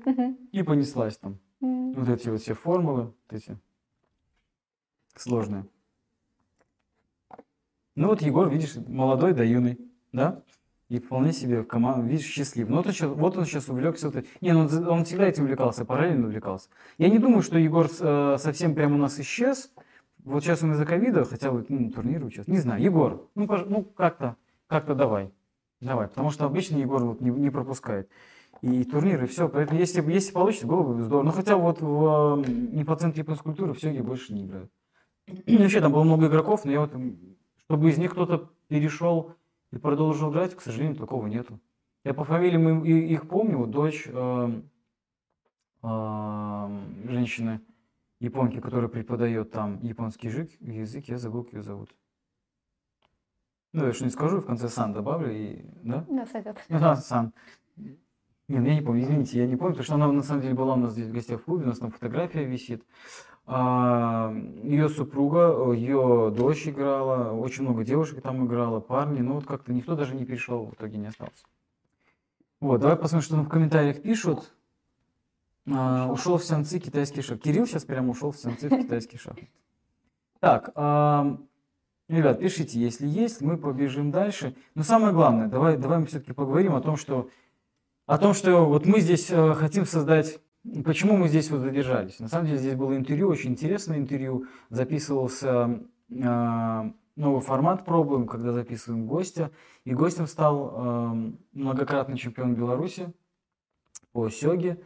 и понеслась там. Вот эти вот все формулы, вот эти сложные. Ну вот Егор, видишь, молодой да юный, да? И вполне себе команда, видишь, счастлив. Ну вот он сейчас, вот он сейчас увлекся. Вот, не, ну он, всегда этим увлекался, параллельно увлекался. Я не думаю, что Егор э, совсем прямо у нас исчез. Вот сейчас он из-за ковида, хотя бы ну, турниры участвует. Не знаю, Егор, ну, пож- ну как-то, как-то давай. Давай, потому что обычно Егор вот не, не пропускает. И турниры, все. Поэтому если, если получится, было бы здорово. Но хотя вот в не по центре культуры все больше не играют. Ну, Вообще там было много игроков, но я вот, чтобы из них кто-то перешел и продолжил играть, к сожалению, такого нету. Я по фамилиям их помню, вот дочь э, э, женщины японки, которая преподает там японский язык, язык, я забыл, как ее зовут. Ну, я что-нибудь скажу, в конце сан добавлю, и, да? Да, сойдет. Да, сам. Не, ну я не помню, извините, я не помню, потому что она на самом деле была у нас здесь в гостях в клубе, у нас там фотография висит. А, ее супруга, ее дочь играла, очень много девушек там играло, парни, но вот как-то никто даже не перешел, в итоге не остался. Вот, давай посмотрим, что там в комментариях пишут. А, ушел в сеансы китайский шаг. Кирилл сейчас прямо ушел в сеансы в китайский шаг. Так, а, ребят, пишите, если есть, мы побежим дальше. Но самое главное, давай, давай мы все-таки поговорим о том, что о том, что вот мы здесь э, хотим создать, почему мы здесь вот задержались. На самом деле здесь было интервью, очень интересное интервью, записывался э, новый формат пробуем, когда записываем гостя, и гостем стал э, многократный чемпион Беларуси по сёге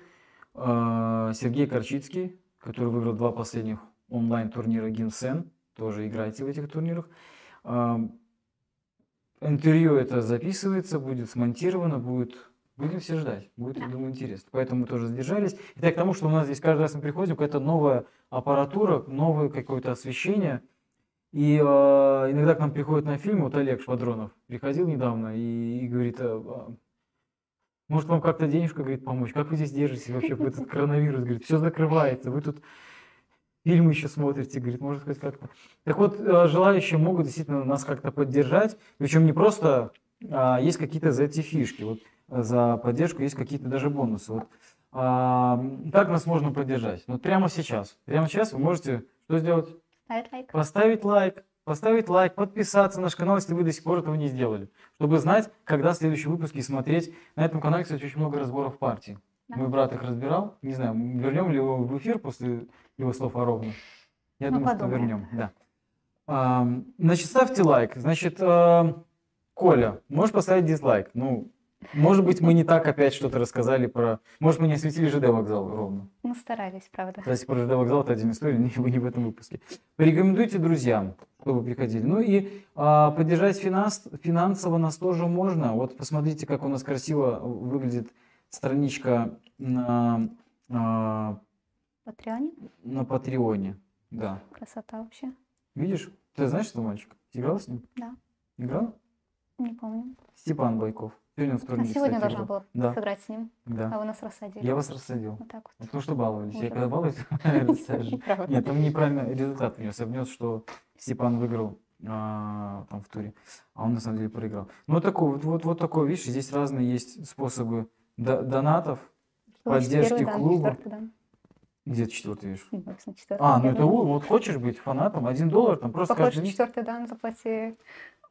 э, Сергей Корчицкий, который выиграл два последних онлайн-турнира Гинсен, тоже играйте в этих турнирах. Э, Интервью это записывается, будет смонтировано, будет Будем все ждать. Будет, я думаю, интересно. Поэтому мы тоже задержались. Итак, к тому, что у нас здесь каждый раз мы приходим, какая-то новая аппаратура, новое какое-то освещение. И э, иногда к нам приходят на фильм, вот Олег Швадронов приходил недавно и, и говорит, а, а, может вам как-то денежка, говорит, помочь? Как вы здесь держитесь вообще в этот коронавирус? Говорит, все закрывается, вы тут фильмы еще смотрите, говорит, может хоть как-то. Так вот, э, желающие могут действительно нас как-то поддержать, причем не просто, а есть какие-то за эти фишки, вот за поддержку есть какие-то даже бонусы. Вот, а, как нас можно поддержать? Вот прямо сейчас, прямо сейчас вы можете что сделать? Ставить лайк. Поставить лайк, поставить лайк, подписаться на наш канал, если вы до сих пор этого не сделали, чтобы знать, когда следующие выпуски смотреть. На этом канале, кстати, очень много разборов партий. Да. Мой брат их разбирал. Не знаю, вернем ли его в эфир после его слов о ровно. Я Мы думаю, что подумаем. вернем, да. А, значит, ставьте лайк. Значит, а, Коля, можешь поставить дизлайк? Ну, может быть, мы не так опять что-то рассказали про... Может, мы не осветили ЖД вокзал ровно. Мы старались, правда. Кстати, про ЖД вокзал это отдельная история, не, не в этом выпуске. Порекомендуйте друзьям, чтобы приходили. Ну и а, поддержать финанс, финансово нас тоже можно. Вот посмотрите, как у нас красиво выглядит страничка на, а, Патреоне. на Патреоне. Да. Красота вообще. Видишь? Ты знаешь этого мальчика? Играл с ним? Да. Играл? Не помню. Степан Байков. Сегодня А вторник, сегодня кстати, должна был. была Да, сыграть с ним, а да. вы нас рассадили. Я вас рассадил. Вот так вот. Ну, Потому что баловались. Я Ужас. когда балуюсь. Нет, там неправильно результат внес. Я внес, что Степан выиграл а, там в туре, а он на самом деле проиграл. Ну, такой, вот, вот, вот такой, видишь, здесь разные есть способы до- донатов. Поддержки клуба. Где ты четвертый видишь? Ну, А, ну это вот хочешь быть фанатом, один доллар, там просто Похож, каждый четвертый дан заплати,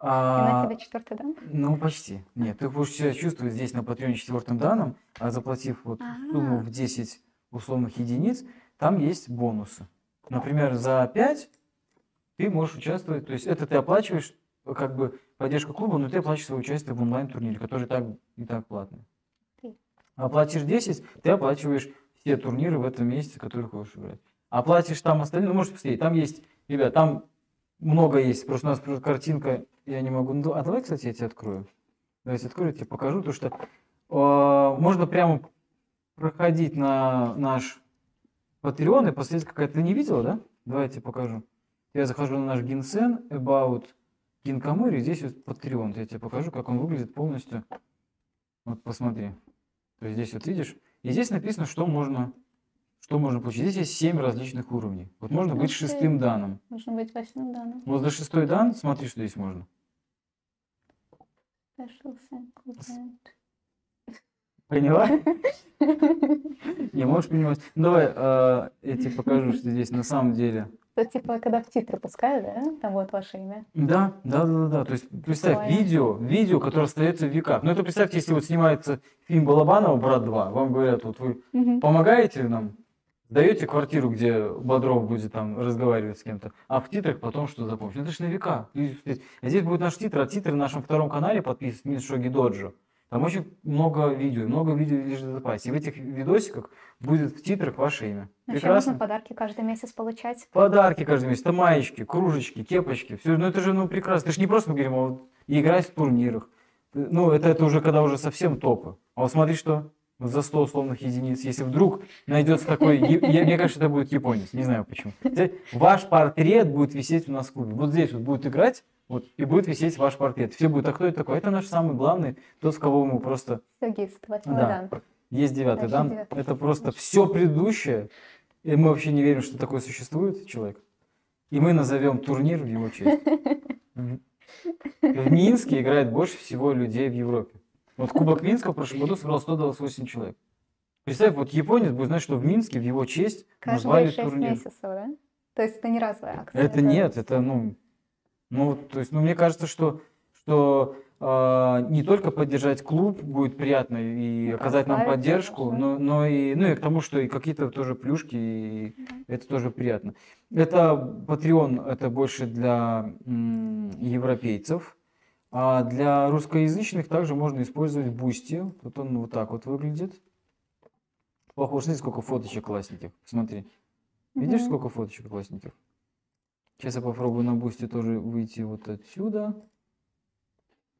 и А, на тебе четвертый дан. Ну, почти. Нет, ты будешь себя чувствовать здесь на Патреоне четвертым данным, а заплатив вот сумму А. в 10 условных единиц, там есть бонусы. Например, за 5 ты можешь участвовать, то есть это ты оплачиваешь э, как бы поддержку клуба, но ты оплачиваешь свое участие в онлайн-турнире, который и так, и так платный. Ты. Оплатишь 10, ты оплачиваешь все турниры в этом месяце, которые хочешь играть. Оплатишь там остальные, ну, можешь посмотреть, там есть, ребят, там много есть, просто у нас картинка, я не могу, ну, а давай, кстати, я тебе открою. Давайте открою, я тебе покажу, то что э, можно прямо проходить на наш Patreon и посмотреть, какая ты не видела, да? Давай я тебе покажу. Я захожу на наш Гинсен, About Гинкамори, здесь вот Patreon. Я тебе покажу, как он выглядит полностью. Вот посмотри. То есть здесь вот видишь, и здесь написано, что можно, что можно получить. Здесь есть 7 различных уровней. Вот можно быть шестым данным. Нужно быть восьмым данным. Вот за шестой дан, смотри, что здесь можно. Поняла? Не можешь понимать. Ну, давай, э, я тебе покажу, что здесь на самом деле. Это типа, когда в титры пускают, да? Там вот ваше имя. Да, да, да, да, да. То есть представь, Прикольно. видео, видео, которое остается в веках. Ну это представьте, если вот снимается фильм Балабанова «Брат 2», вам говорят, вот вы помогаете нам, даете квартиру, где Бодров будет там разговаривать с кем-то, а в титрах потом что запомнишь. Ну, Это же на века. А здесь будет наш титр, а титры на нашем втором канале подписан Мин Шоги Доджо. Там очень много видео, много видео лежит в запасе. И в этих видосиках будет в титрах ваше имя. Вообще Прекрасно. можно подарки каждый месяц получать. Подарки каждый месяц, это маечки, кружечки, кепочки, все, ну это же ну прекрасно. Это же не просто мы говорим, а вот играть в турнирах. Ну это, это уже когда уже совсем топы. А вот смотри, что за 100 условных единиц, если вдруг найдется такой, я- мне кажется, это будет японец, не знаю почему. Ваш портрет будет висеть у нас в клубе. Вот здесь вот будет играть, вот, и будет висеть ваш портрет. Все будет, а кто это такой? Это наш самый главный, тот, с кого мы просто Сергист, восьмой Да. дан. есть девятый дан. девятый. Это просто все предыдущее. И мы вообще не верим, что такое существует человек. И мы назовем турнир в его честь. В Минске играет больше всего людей в Европе. Вот Кубок Минска в прошлом году собрал 128 человек. Представь, вот японец будет знать, что в Минске в его честь назвали Каждые шесть турнир. месяцев, да? То есть это не разовая акция. Это нет, это ну, ну, то есть, ну, мне кажется, что, что а, не только поддержать клуб будет приятно и Ну, оказать нам поддержку, но, но и, ну, и к тому, что и какие-то тоже плюшки, и это тоже приятно. Это Patreon, это больше для м, европейцев. А для русскоязычных также можно использовать Boosty. Вот он вот так вот выглядит. Похож, смотри, сколько фоточек классненьких. Смотри. Видишь, сколько фоточек классненьких? Сейчас я попробую на Boosty тоже выйти вот отсюда.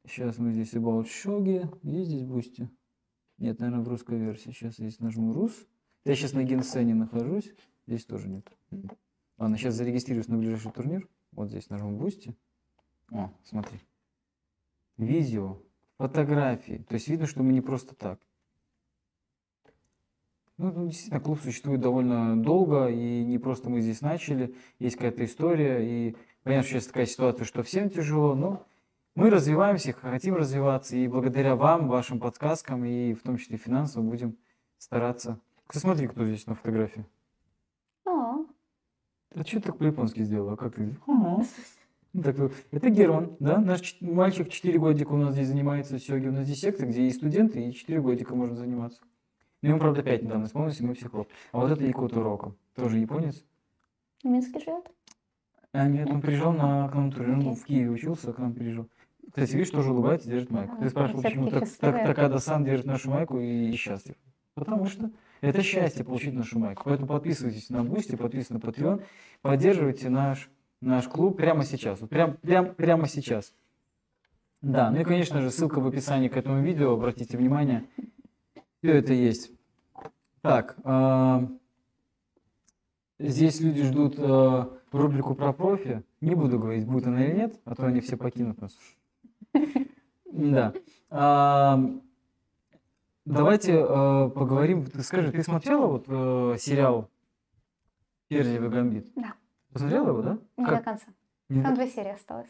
Сейчас мы здесь About Shogi. Есть здесь Boosty? Нет, наверное, в русской версии. Сейчас я здесь нажму Рус. Я сейчас на Генсене нахожусь. Здесь тоже нет. Ладно, сейчас зарегистрируюсь на ближайший турнир. Вот здесь нажму Boosty. О, смотри. Видео, фотографии. То есть видно, что мы не просто так. Ну, ну, действительно, клуб существует довольно долго, и не просто мы здесь начали, есть какая-то история, и понятно, что сейчас такая ситуация, что всем тяжело, но мы развиваемся, хотим развиваться, и благодаря вам, вашим подсказкам, и в том числе финансово, будем стараться. Ты смотри, кто здесь на фотографии. О, А что ты так по-японски сделала? Как ты? Ага. Ну, так, вот. это Герман, да, наш мальчик 4 годика у нас здесь занимается сёги. У нас здесь секция, где и студенты, и 4 годика можно заниматься. Ну, ему, правда, 5 недавно исполнилось, и мы психолог. А вот это Якото Роко, тоже японец. в Минске живет? А нет, он приезжал на, к нам ну, в Киеве учился, к нам приезжал. Кстати, видишь, тоже улыбается, держит майку. Ага, Ты спрашивал, всё-таки почему так, так, Такада-сан держит нашу майку и, и счастлив. Потому что это счастье получить нашу майку. Поэтому подписывайтесь на Boosty, подписывайтесь на Patreon, поддерживайте наш, наш клуб прямо сейчас. Вот прям, прям, прямо сейчас. Да, ну и, конечно же, ссылка в описании к этому видео, обратите внимание. Все это есть. Так, а, здесь люди ждут а, рубрику про профи. Не буду говорить, будет она или нет, а то они все покинут нас. Да. А, Давайте а, поговорим. Скажи, ты смотрела вот э, сериал «Персиевый гамбит»? Да. Посмотрела его, да? Не до Как? конца. Не- Там две серии осталось.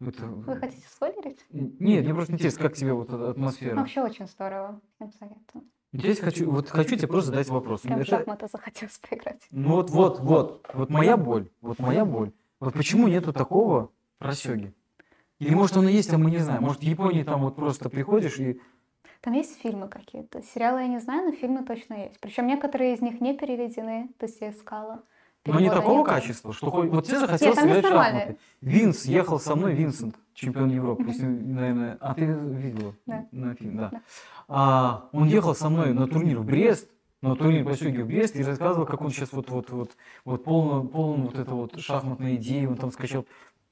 это- Вы хотите спойлерить? Нет, мне просто интересно, как тебе вот эта атмосфера. Вообще очень здорово. Всем советую. Здесь хочу, вот хочу тебе просто задать вопрос. Прям в Это- шахматы захотелось поиграть. Ну вот, вот, вот, вот моя боль, вот моя боль. Вот почему нету такого про сёги? Или может он и есть, а мы не знаем. Может в Японии там вот просто приходишь и... Там есть фильмы какие-то. Сериалы я не знаю, но фильмы точно есть. Причем некоторые из них не переведены. То есть я искала. Но не такого нет. качества, что хоть- вот тебе захотелось в нормальные. шахматы. Винс, ехал со мной Винсент, чемпион Европы. Если, наверное, а ты видела Да. на фильм, да. Да. А, он ехал со мной на турнир в Брест, на турнир по сёге в Брест, и рассказывал, как он сейчас вот, вот, вот, вот полон, полон вот это вот шахматной идеи, он там скачал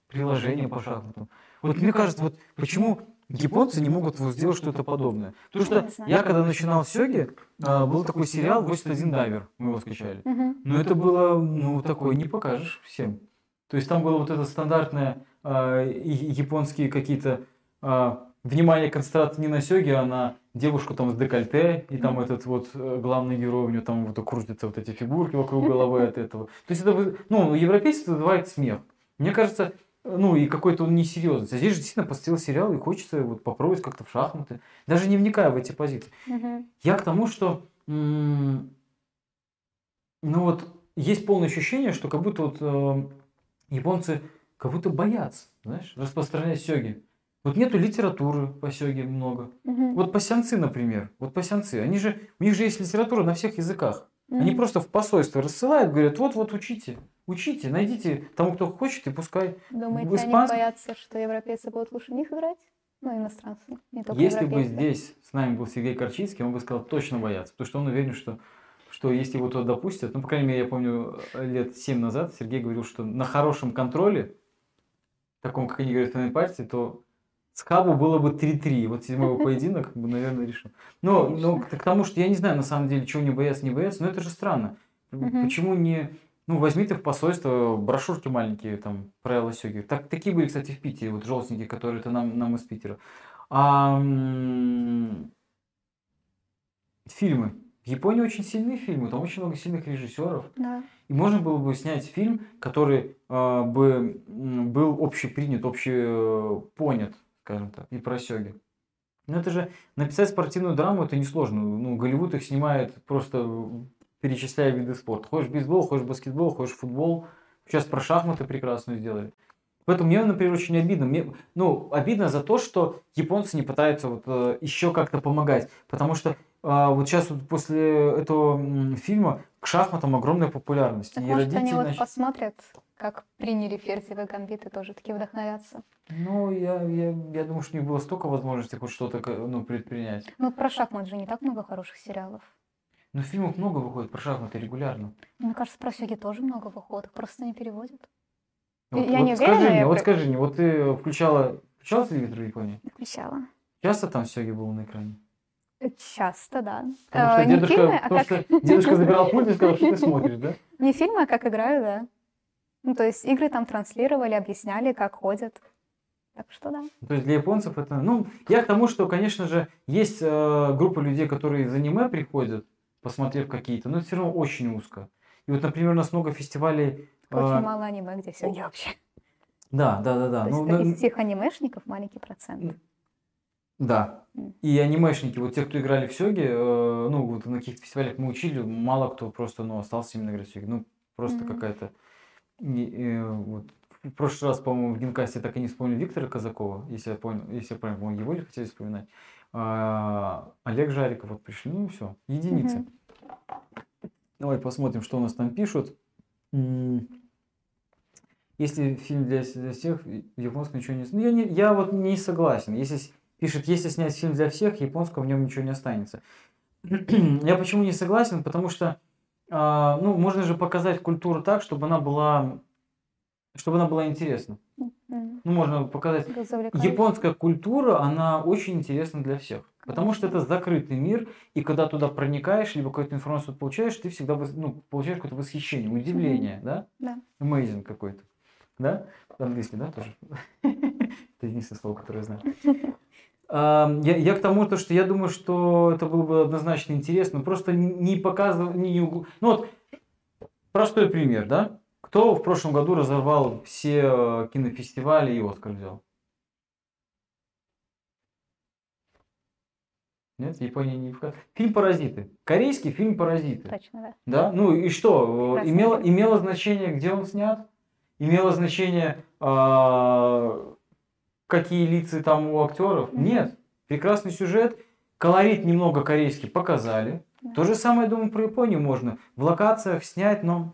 приложение по шахматам. Вот мне кажется, вот почему японцы не могут сделать что-то подобное. Потому что я, когда начинал сёги, а, был такой сериал «81 дайвер», мы его скачали. Но это было, ну, такое не покажешь всем. То есть там было вот это стандартное а, японские какие-то а, внимание концентрация не на сёге, а на девушку там с декольте, и там этот вот э, главный герой, у него там вот крутятся вот эти фигурки вокруг головы от этого. То есть это, ну, европейцы вызывает смех. Мне кажется, ну, и какой-то он несерьезный. А здесь же действительно посмотрел сериал, и хочется вот попробовать как-то в шахматы, даже не вникая в эти позиции. Мгм. Я к тому, что ну вот есть полное ощущение, что как будто вот э, японцы как будто боятся, знаешь, распространять сёги. Вот нету литературы по сёге много. Мгм. Вот пасянцы, например, вот пасянцы, они же, у них же есть литература на всех языках. Они Мгм. просто в посольство рассылают, говорят, вот-вот учите, учите, найдите тому, кто хочет, и пускай. Думаете, в они боятся, что европейцы будут лучше них играть? Ну, иностранцы, не только Если бы здесь с нами был Сергей Корчинский, он бы сказал, точно боятся, потому что он уверен, что, что если его туда допустят, ну, по крайней мере, я помню, э, лет 7 назад Сергей говорил, что на хорошем контроле, таком, как они говорят в финальной партии, то с Хабу было бы 3-3. Вот седьмой поединок, бы, наверное, решил. Но, но к тому, что я не знаю, на самом деле, чего не боятся, не боятся, но это же странно. Почему не... Ну, возьми ты в посольство брошюрки маленькие, там, правила сёги. Так, такие были, кстати, в Питере, вот желтенькие, которые это нам, нам из Питера. А, фильмы. В Японии очень сильные фильмы, там очень много сильных режиссеров. Да. И можно было бы снять фильм, который а, бы был общепринят, общепонят, скажем так, и про сёги. Ну это же написать спортивную драму это несложно. Ну, Голливуд их снимает просто э, перечисляя виды спорта. Хочешь бейсбол, хочешь баскетбол, хочешь футбол. Сейчас про шахматы прекрасно сделали. Поэтому мне, например, очень обидно. Мне, ну, обидно за то, что японцы не пытаются вот, э, еще как-то помогать. Потому что вот сейчас вот после этого фильма к шахматам огромная популярность. Так И может, они родители вот начали- посмотрят, как приняли ферзевые гамбиты, тоже такие вдохновятся. Ну, я, я, я думаю, что у них было столько возможностей хоть что-то ну, предпринять. Ну, про шахмат же не так много хороших сериалов. Но фильмов много выходит про шахматы регулярно. Мне кажется, про сёги тоже много выходит, просто не переводят. Вот, Я вот не скажи уверена, мне, я вот скажи мне, вот ты включала, включала телевизор в Японии? Включала. Часто там сёги было на экране? Э, Часто, да. Потому Э, что не дедушка, фильмы, а потому как... что дедушка забирал пульт и сказал, что ты смотришь, да? Не фильмы, а как играю, да. Ну, то есть игры там транслировали, объясняли, как ходят. Так что да. То есть для японцев это... Ну, я к тому, что, конечно же, есть э, группа людей, которые из аниме приходят, посмотрев какие-то, но это все равно очень узко. И вот, например, у нас много фестивалей... Очень э, мало аниме, где Сёги вообще. Да, да, да, да. То Ну, есть на- из всех анимешников маленький процент. Да. И анимешники, вот те, кто играли в Сёги, э, ну, вот на каких-то фестивалях мы учили, мало кто просто, ну, остался именно играть в Сёги. Ну, просто Мгм. какая-то... э, вот. В прошлый раз, по-моему, в Генкасте так и не вспомнили Виктора Казакова, если я понял, если я правильно помню, его ли хотели вспоминать. А, Олег Жариков, вот пришли, ну, все, единицы. Мгм. Давай посмотрим, что у нас там пишут. Если фильм для, для всех, в японском ничего не... Ну, я, не, я вот не согласен. Если пишет, если снять фильм для всех, японского в нем ничего не останется. я почему не согласен? Потому что, а, ну, можно же показать культуру так, чтобы она была, чтобы она была интересна. М. Ну, можно показать. Японская культура, она очень интересна для всех. Потому что это закрытый мир, и когда туда проникаешь, либо какую-то информацию получаешь, ты всегда ну, получаешь какое-то восхищение, удивление, да? Да. Amazing какой-то. Да? Английский, да, тоже? Это единственное слово, которое я знаю. Я, я к тому, то, что я думаю, что это было бы однозначно интересно. Просто не показывал, не, угл- ну вот, простой пример, да? Кто в прошлом году разорвал все э, кинофестивали и Оскар взял? Нет, Япония не вка- Фильм «Паразиты». Корейский фильм «Паразиты». Точно, да. Да, ну и что? э, Имело, имело значение, где он снят? Имело значение, а, какие лица там у актеров? Нет. Прекрасный сюжет, колорит немного корейский показали. Да. То же самое, думаю, про Японию можно в локациях снять, но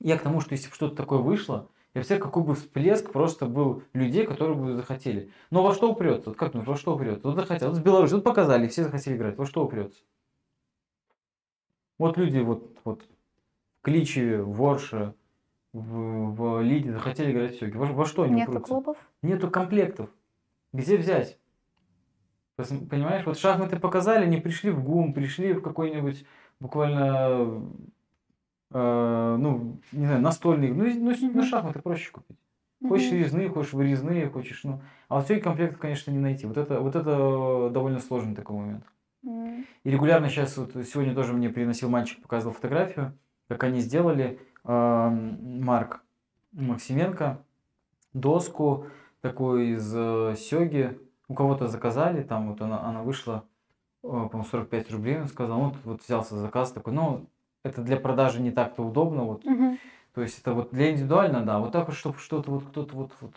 я к тому, что если бы что-то такое вышло, я представляю, какой бы всплеск просто был людей, которые бы захотели. Но во что упрется? Вот как думаешь, во что упрется? Вот захотел, вот в Беларуси, вот показали, все захотели играть. Во что упрется? Вот люди вот, вот в Кличеве, в Орше, в, в Лиде захотели играть в сёги. Во, во что они Нету упрутся? клубов. Нету комплектов. Где взять? Понимаешь, вот шахматы показали, не пришли в ГУМ, пришли в какой-нибудь буквально, э, ну, не знаю, настольный. Ну, ну, ну, шахматы проще купить. Хочешь резные, хочешь вырезные, хочешь, ну. А вот все комплектов, конечно, не найти. Вот это, вот это довольно сложный такой момент. И регулярно сейчас, вот сегодня тоже мне приносил мальчик, показывал фотографию, как они сделали, эм, Марк Максименко, доску такую из э, сёги. У кого-то заказали, там вот она, она вышла, э, по-моему, 45 рублей, он сказал. Вот, вот взялся заказ такой, ну, это для продажи не так-то удобно, вот Мгм. то есть это вот для индивидуально, да, вот так вот, чтобы что-то вот кто-то вот, вот.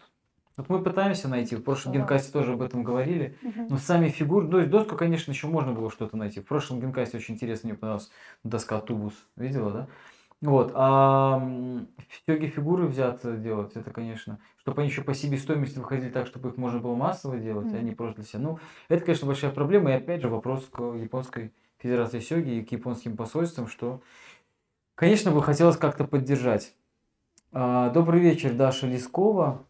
Вот мы пытаемся найти, в прошлом Да. генкасте тоже об этом говорили, Мгм. но сами фигуры, то есть доску, конечно, еще можно было что-то найти. В прошлом генкасте очень интересно, мне понравилась доска тубус, видела, да? Вот, а Сёге фигуры взяться делать, это, конечно, чтобы они еще по себестоимости выходили так, чтобы их можно было массово делать, а Мгм. не просто для себя. Ну, это, конечно, большая проблема, и опять же вопрос к японской федерации Сёги и к японским посольствам, что, конечно, бы хотелось как-то поддержать. А, Добрый вечер, Даша Лескова.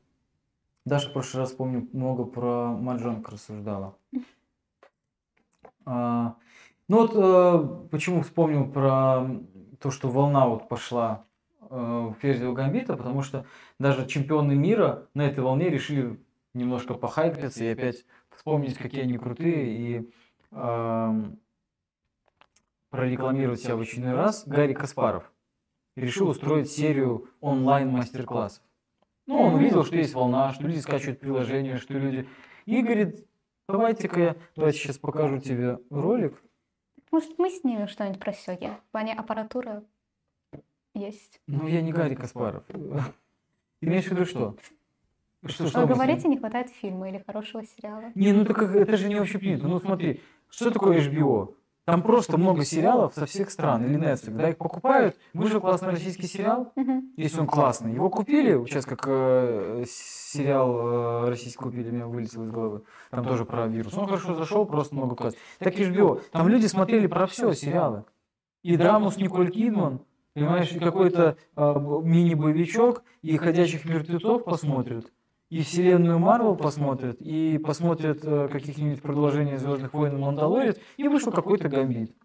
Даша в прошлый раз, помню, много про Маджонг рассуждала. А, Ну вот э, почему вспомнил про то, что волна вот пошла э, в Ферзио Гамбита, потому что даже чемпионы мира на этой волне решили немножко похайпиться и опять вспомнить, какие они крутые, и эм, прорекламировать себя в очередной раз. Гарри Каспаров решил устроить серию онлайн-мастер-классов. Ну, он увидел, что есть волна, что люди скачивают приложения, что люди... И говорит, давайте-ка я, давайте сейчас покажу тебе ролик. Может, мы снимем что-нибудь про сёги? В плане аппаратуры есть. Ну, я не Гарри Каспаров. Ты имеешь в виду что? Что, что Вы говорите, не хватает фильма или хорошего сериала. Не, ну так как- это же не общепринято. Ну смотри, что такое HBO? Там просто много сериалов со всех стран, или Netflix, да, их покупают, вышел классный российский сериал, Мгм. если он классный, его купили, сейчас как э, сериал э, российский купили, меня вылетел из головы, там тоже про вирус, он хорошо зашел, просто много класс. Так и HBO, там люди смотрели про все сериалы, и драму с Николь Кидман, понимаешь, и какой-то э, мини-боевичок, и «Ходячих мертвецов» посмотрят, и вселенную Марвел посмотрят, и посмотрят э, каких-нибудь продолжений Звездных войн и Мандалорец, и вышел какой-то гамбит.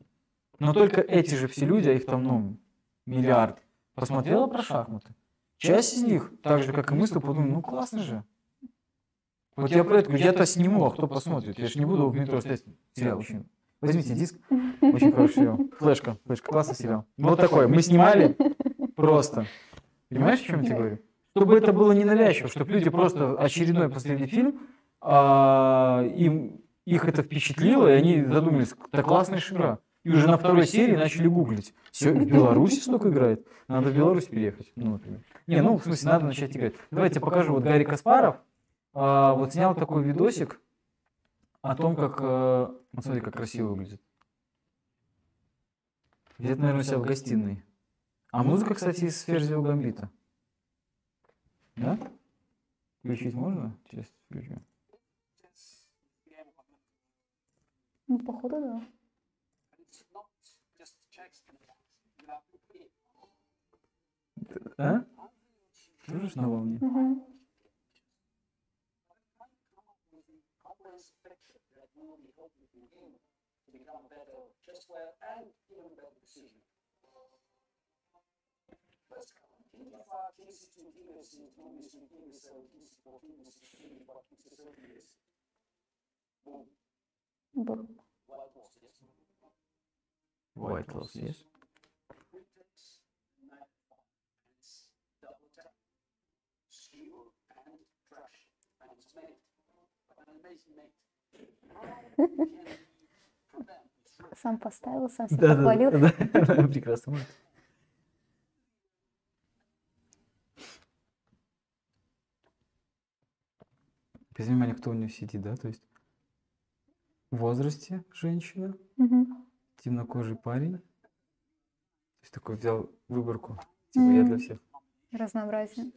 Но только эти же все люди, а их там, ну, миллиард, посмотрела про шахматы. часть из них, так же, как и мы, подумали, ну классно же. Вот я про это говорю, я-то сниму, а кто посмотрит? Я же не буду в метро стоять. Сериал очень. Возьмите диск. Очень хороший сериал. Флешка. Флешка. Классный сериал. Вот такой. Мы снимали просто. Понимаешь, о чем я тебе говорю? Чтобы это было ненавязчиво, чтобы люди просто очередной последний фильм, а, им, их это впечатлило, и они задумались, это классная игра. И уже на второй серии начали гуглить. Все, в Беларуси столько играет. Надо в Беларусь переехать. Ну, например. Не, ну, в смысле, надо начать играть. Давайте покажу. Вот Гарри Каспаров а, вот снял такой видосик о том, как... А, вот смотри, как красиво выглядит. Где-то, наверное, себя в гостиной. А музыка, кстати, из Ферзио Гамбита. Да? Включить можно? Сейчас включу. Ну, походу, да. А? Слышишь на волне? Угу. White Lotus, yes. Сам поставил, сам себя Да, да, похвалил. да, да, прекрасно. Без внимания, кто у нее сидит, да? То есть в возрасте женщина, Мгм. темнокожий парень. То есть такой взял выборку. Типа я для всех. Разнообразие.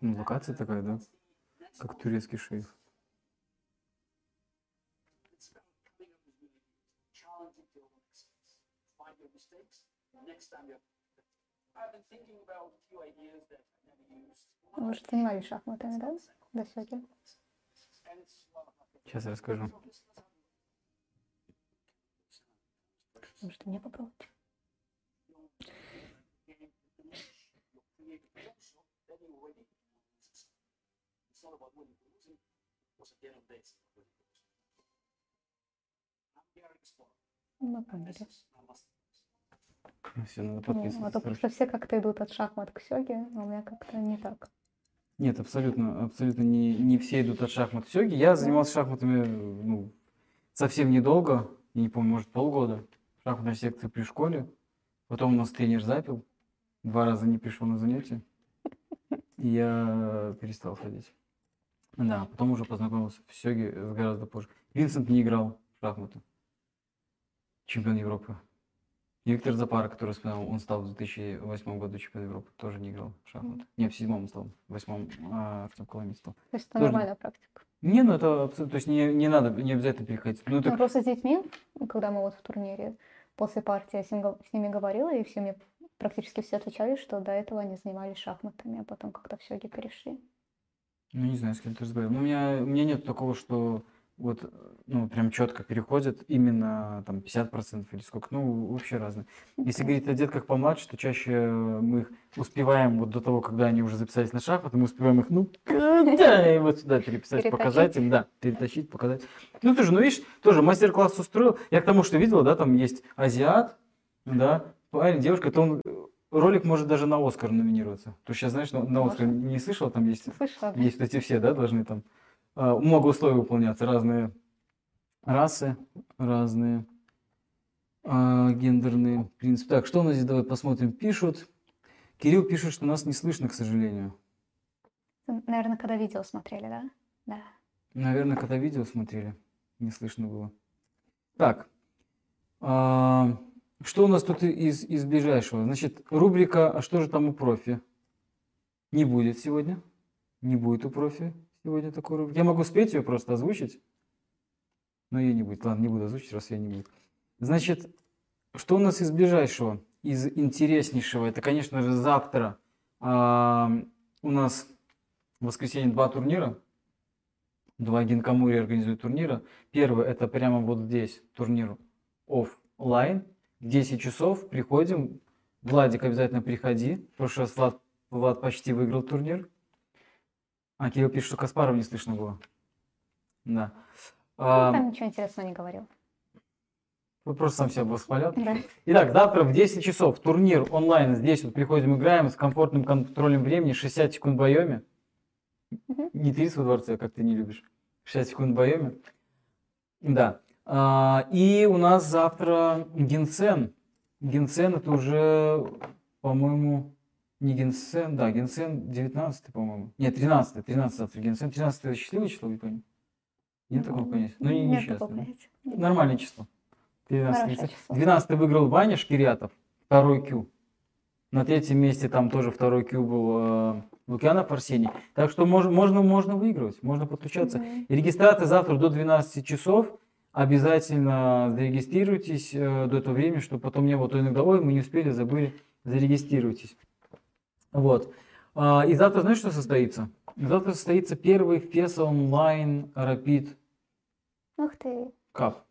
Ну, локация такая, да? Как турецкий шейх. Же занимались шахматами, да? До сёги? Сейчас расскажу. Может, мне попробовать? Мы поняли. Все, надо Ну, а подписываться. то короче. просто все как-то идут от шахмат к сёге, а у меня как-то не так. Нет, абсолютно, абсолютно не, не все идут от шахмат к сёге. Я занимался шахматами ну, совсем недолго, я не помню, может полгода. В шахматной секции при школе. Потом у нас тренер запил, два раза не пришел на занятия. И я перестал ходить. Да, потом уже познакомился в сёге гораздо позже. Винсент не играл в шахматы. Чемпион Европы. И Виктор Запара, который вспоминал, он стал в 2008 году чемпионом Европы, тоже не играл в шахматы. Не, в седьмом он стал, в восьмом а, Артем Коломис стал. То есть это Тоже- нормальная практика. Не, ну это абсолютно, то есть не, не надо, не обязательно переходить. Ну Ну, так, просто с детьми, когда мы вот в турнире, после партии с, ним с ними говорила, и все мне практически все отвечали, что до этого они занимались шахматами, а потом как-то в сёге перешли. ну не знаю, с кем ты разговаривал. Но у меня, у меня нет такого, что вот, ну, прям четко переходит именно там 50% или сколько, ну, вообще разные. Если говорить о детках помладше, то чаще мы их успеваем вот до того, когда они уже записались на шахматы, мы успеваем их, ну, когда, и вот сюда переписать, Перетащить. показать им, да, перетащить, показать. Ну, тоже, ну, видишь, тоже мастер-класс устроил. Я к тому, что видела, да, там есть азиат, да, парень, девушка, то он, э, ролик может даже на Оскар номинироваться. То сейчас, знаешь, на, на Оскар не слышал, там есть Слышала? есть эти все, да, должны там много условий выполняться, разные расы, разные а, гендерные принципы. Так, что у нас здесь, давай посмотрим, пишут. Кирилл пишет, что нас не слышно, к сожалению. Наверное, когда видео смотрели, да? Да. Наверное, когда видео смотрели, не слышно было. Так, а, что у нас тут из, из ближайшего? Значит, рубрика «А что же там у профи?» не будет сегодня. Не будет у профи сегодня такой рубрики. Я могу спеть ее, просто озвучить, но ее не будет. Ладно, не буду озвучить, раз ее не будет. Значит, что у нас из ближайшего, из интереснейшего? Это, конечно же, завтра а, у нас в воскресенье два турнира. два Гинкамури организуют турнира. Первый это прямо вот здесь турнир оффлайн. В 10 часов приходим. Владик, обязательно приходи. В прошлый раз Влад, Влад почти выиграл турнир. А Кирилл пишет, что Каспаров не слышно было. Да. Ну, А, там ничего интересного не говорил. вы просто сам себя восхвалял. Да. Итак, завтра в 10 часов турнир онлайн. Здесь вот приходим, играем с комфортным контролем времени, 60 секунд в боеме. Мгм. Не 30 во дворце, как ты не любишь. 60 секунд в боеме. Да. А, и у нас завтра Генсен. Генсен это уже, по-моему, не Генсен, да, Генсен 19, по-моему. Нет, 13, 13 завтра Генсен. 13 это счастливое число, я помню? Нет такого понятия? Ну, не несчастное. Нормальное число. 13, Хорошее 30. число. 12 выиграл Ваня Шкирятов, второй Q. На третьем месте там тоже второй Q был э, Лукьянов Арсений. Так что мож- можно, можно выигрывать, можно подключаться. Мгм. И регистрация завтра до 12 часов. Обязательно зарегистрируйтесь э, до этого времени, чтобы потом не было то иногда, ой, мы не успели, забыли, зарегистрируйтесь. Вот. А, и завтра знаешь, что состоится? Завтра состоится первый FES онлайн Rapid Ух ты. Кап.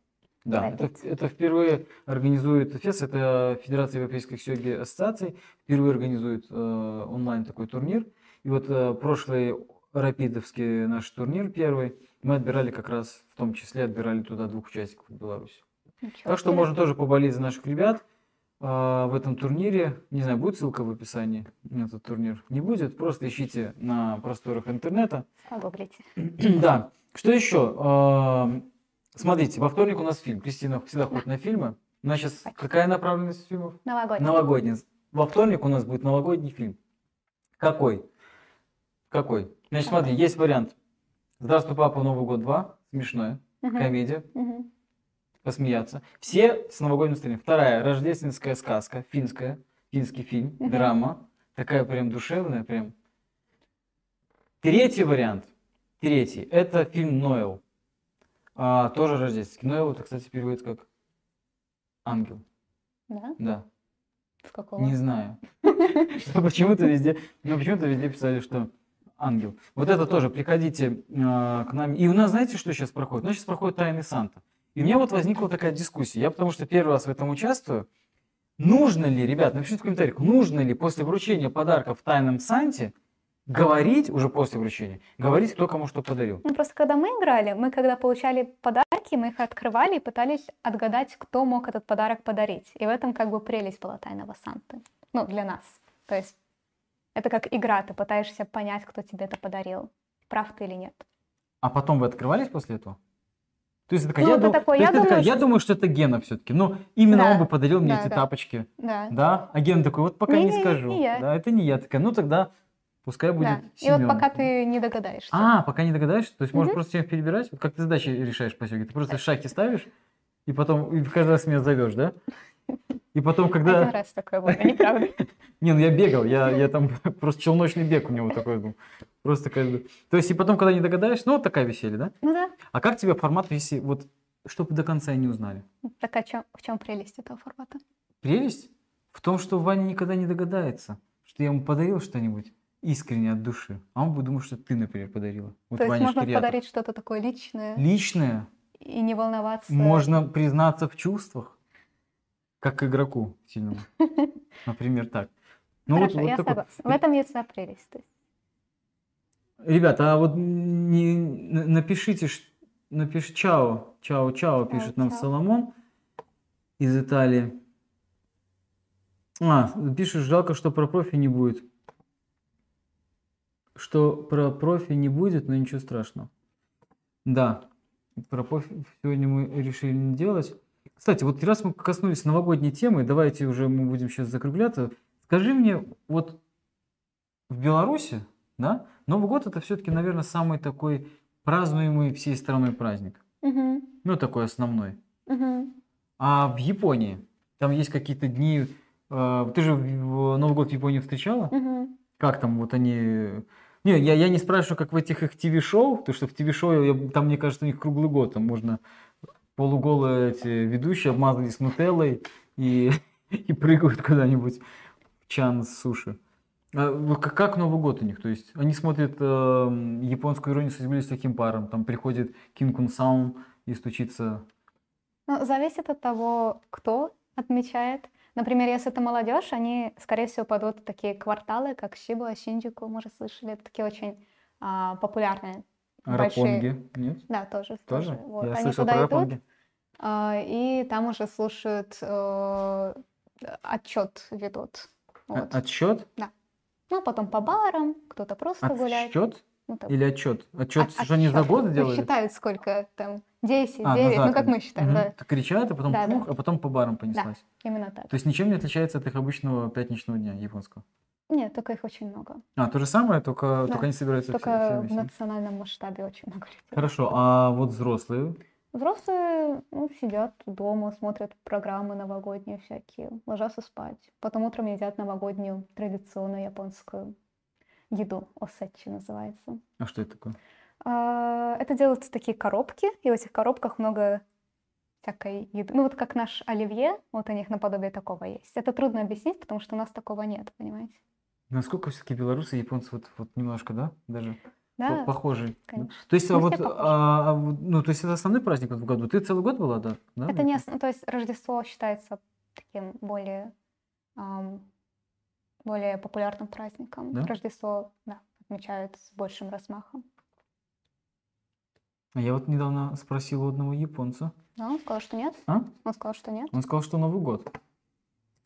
Да, это, Rapid. это впервые организует ФЕС, это Федерация Европейских сёги ассоциаций, впервые организует э, онлайн такой турнир. И вот э, прошлый рапидовский наш турнир первый, мы отбирали как раз, в том числе отбирали туда двух участников из Беларуси. Ничего Так что можно тоже поболеть за наших ребят в этом турнире. Не знаю, будет ссылка в описании на этот турнир? Не будет, просто ищите на просторах интернета. Погуглите. Да. Что еще? А, Смотрите, во вторник у нас фильм. Кристина всегда ходит на фильмы. У нас сейчас какая направленность фильмов? Новогодний. Новогодний. Во вторник у нас будет новогодний фильм. Какой? Какой? Значит, смотри, есть вариант. Здравствуй, папа, Новый год 2. Смешное. Комедия. Посмеяться. Все с новогодним настроением. Вторая. Рождественская сказка. Финская. Финский фильм. Драма. Такая прям душевная. Прям. Третий вариант. Третий. Это фильм Ноэл. А, тоже рождественский. Ноэл, это, кстати, переводится как ангел. Да? Да. С какого? Не знаю. Почему-то везде, ну почему-то везде писали, что ангел. Вот это тоже, приходите а, к нам. И у нас, знаете, что сейчас проходит? У нас сейчас проходит Тайный Санта. И у меня вот возникла такая дискуссия. Я потому что первый раз в этом участвую. Нужно ли, ребят, напишите в комментариях, нужно ли после вручения подарка в Тайном Санте говорить, уже после вручения, говорить, кто кому что подарил? Ну, просто когда мы играли, мы когда получали подарки, мы их открывали и пытались отгадать, кто мог этот подарок подарить. И в этом как бы прелесть была тайного Санты. Ну, для нас. То есть это как игра, ты пытаешься понять, кто тебе это подарил. Прав ты или нет. А потом вы открывались после этого? То есть, такая, Ну, я, дум- есть я ты такая, думаю, я что- думаю, что это Гена все-таки. Ну, именно Да, он бы подарил мне да, эти да. тапочки. Да. Да, а Ген такой, вот пока не, Не-не-не, скажу. не я. Да, это не я. Такая, ну тогда пускай будет да. И Семён. вот пока ты не догадаешься. А, пока не догадаешься, то есть можешь Мгм. просто всех перебирать? Вот как ты задачи решаешь по? Ты просто шахи ставишь, и потом и каждый раз меня зовешь, да? И потом, Один когда... раз такое было, неправда. Не, ну я бегал, я, я там просто челночный бег у него такой был. Просто каждый... То есть и потом, когда не догадаешься, ну вот такая веселье, да? Ну да. А как тебе формат, если вот, чтобы до конца не узнали? Так а чё- в чем прелесть этого формата? Прелесть в том, что Ваня никогда не догадается, что я ему подарил что-нибудь искренне от души, а он будет думать, что ты, например, подарила. Вот То есть Ваня можно Шкирятов. подарить что-то такое личное Личное, и не волноваться. можно признаться в чувствах, как игроку сильному. Например, так. Ну вот, Хорошо, вот я такой. В этом есть своя прелесть. Ребята, а вот не, на- напишите, ш- напиш чао, чао, чао, пишет нам чао. Соломон из Италии. А, пишет, жалко, что про профи не будет. Что про профи не будет, но ничего страшного. Да, про профи сегодня мы решили не делать. Кстати, вот раз мы коснулись новогодней темы, давайте уже мы будем сейчас закругляться. Скажи мне, вот в Беларуси, да, Новый год это все-таки, наверное, самый такой празднуемый всей страной праздник. Мгм, Ну, такой основной. мгм. А в Японии, там есть какие-то дни... э, ты же Новый год в Японии встречала? Мгм. Как там вот они... Не, я, я не спрашиваю, как в этих их ТВ-шоу, потому что в ТВ-шоу, там, мне кажется, у них круглый год, там можно полуголые эти ведущие обмазались нутеллой и, и прыгают куда-нибудь в чан с суши. А как, Новый год у них? То есть они смотрят э, японскую иронию судьбы с таким паром, там приходит Ким Кун Саун и стучится. Ну, зависит от того, кто отмечает. Например, если это молодежь, они, скорее всего, пойдут в такие кварталы, как Шиба, Шинджику, может, слышали. Это такие очень а, популярные. А большие- Рапонги? Нет? Да, тоже. Тоже? Вот. Я Они слышал туда про идут, Рапонги. а, и там уже слушают, э, отчет ведут. А- Вот. Отсчет? Ну, потом по барам, кто-то просто гуляет. Отсчет? Ну, так, Или отчет? Отчет, а- что они за год Ну, делали? Считают, сколько там, 10, А, 9, назад ну, как мы считаем, Мгм. да, кричат, а потом Да, да. пух, а потом по барам понеслась. именно так. То есть ничем не отличается от их обычного пятничного дня японского. Нет, только их очень много. А, то же самое, только, Да. только они собираются все- все Только в национальном масштабе очень много людей. Хорошо, а вот взрослые? Взрослые ну, сидят дома, смотрят программы новогодние всякие, ложатся спать. Потом утром едят новогоднюю традиционную японскую еду, осетчи называется. А что это такое? А, Это делаются такие коробки, и в этих коробках много всякой еды. Ну вот как наш оливье, вот у них наподобие такого есть. Это трудно объяснить, потому что у нас такого нет, понимаете? Насколько все-таки белорусы и японцы вот, вот немножко, да, даже Да, похожи? да? конечно. То есть, а вот, а, а ну, то есть это основной праздник в году? Ты целый год была, да? да? Это не, ос- ну, то есть Рождество считается таким более, ам, более популярным праздником. Да? Рождество, да, отмечают с большим размахом. А я вот недавно спросил у одного японца. Но он сказал, что нет. А? Он сказал, что нет. Он сказал, что Новый год.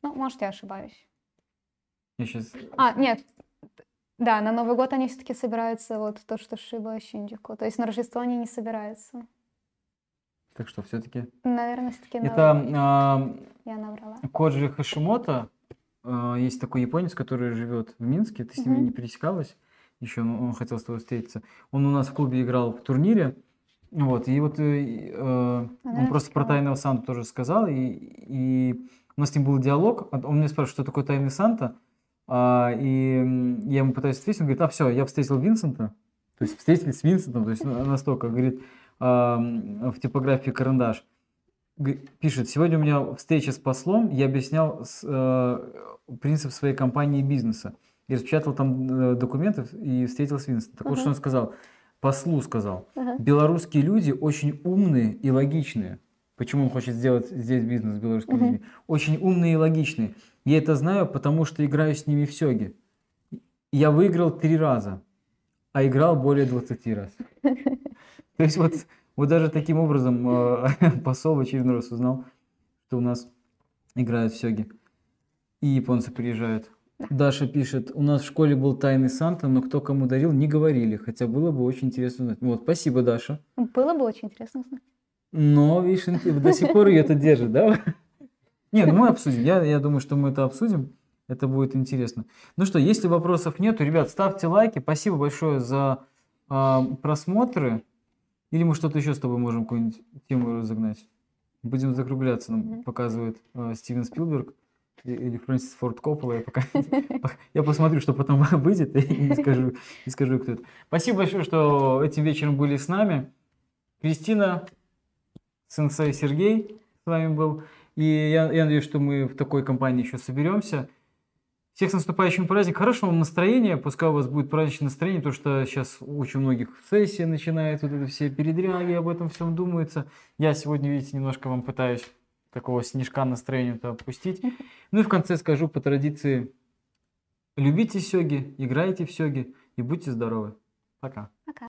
Ну, может, я ошибаюсь. Я сейчас... А, нет. Да, на Новый год они все-таки собираются вот то, что Шиба Шинджику. То есть на Рождество они не собираются. Так что все-таки... Наверное, все-таки Это а, я наврала. Коджи Хашимото, а, есть такой японец, который живет в Минске, ты с ним Мгм. не пересекалась еще, он, хотел с тобой встретиться. Он у нас в клубе играл в турнире, вот, и вот э, э, он просто про тайного Санту тоже сказал, и, и у нас с ним был диалог, он меня спрашивает, что такое тайный Санта, и м, я ему пытаюсь ответить, он говорит, а все, я встретил Винсента, то есть встретились с Винсентом, то есть на- настолько, говорит, а, в типографии карандаш. Пишет, сегодня у меня встреча с послом, я объяснял э, принцип своей компании и бизнеса. И распечатал там э, документы и встретил с Винсентом. Так вот, что он сказал? Послу сказал, белорусские люди очень умные и логичные. Почему он хочет сделать здесь бизнес с белорусскими людьми? Очень умные и логичные. Я это знаю, потому что играю с ними в сёги. Я выиграл три раза, а играл более 20 раз. То есть вот, вот даже таким образом э, посол в очередной раз узнал, что у нас играют в сёги. И японцы приезжают. Даша пишет, у нас в школе был тайный Санта, но кто кому дарил, не говорили, хотя было бы очень интересно узнать. Вот, спасибо, Даша. Было бы очень интересно узнать. Но, видишь, до сих пор ее это держит, да? Не, ну мы обсудим. Я, я думаю, что мы это обсудим. Это будет интересно. Ну что, если вопросов нету, ребят, ставьте лайки. Спасибо большое за а, просмотры. Или мы что-то еще с тобой можем какую-нибудь тему разогнать? Будем закругляться, нам показывает а, Стивен Спилберг или Фрэнсис Форд Коппола. Я, пока, я посмотрю, что потом выйдет, и скажу, и скажу, кто это. Спасибо большое, что этим вечером были с нами. Кристина, сенсей Сергей с вами был. И я, я надеюсь, что мы в такой компании еще соберемся. Всех с наступающим праздником. Хорошего вам настроения. Пускай у вас будет праздничное настроение, потому что сейчас очень многих сессия начинает, вот это все передряги, об этом всем думается. Я сегодня, видите, немножко вам пытаюсь такого снежка настроения-то опустить. Ну и в конце скажу по традиции. Любите сёги, играйте в сёги и будьте здоровы. Пока. Пока.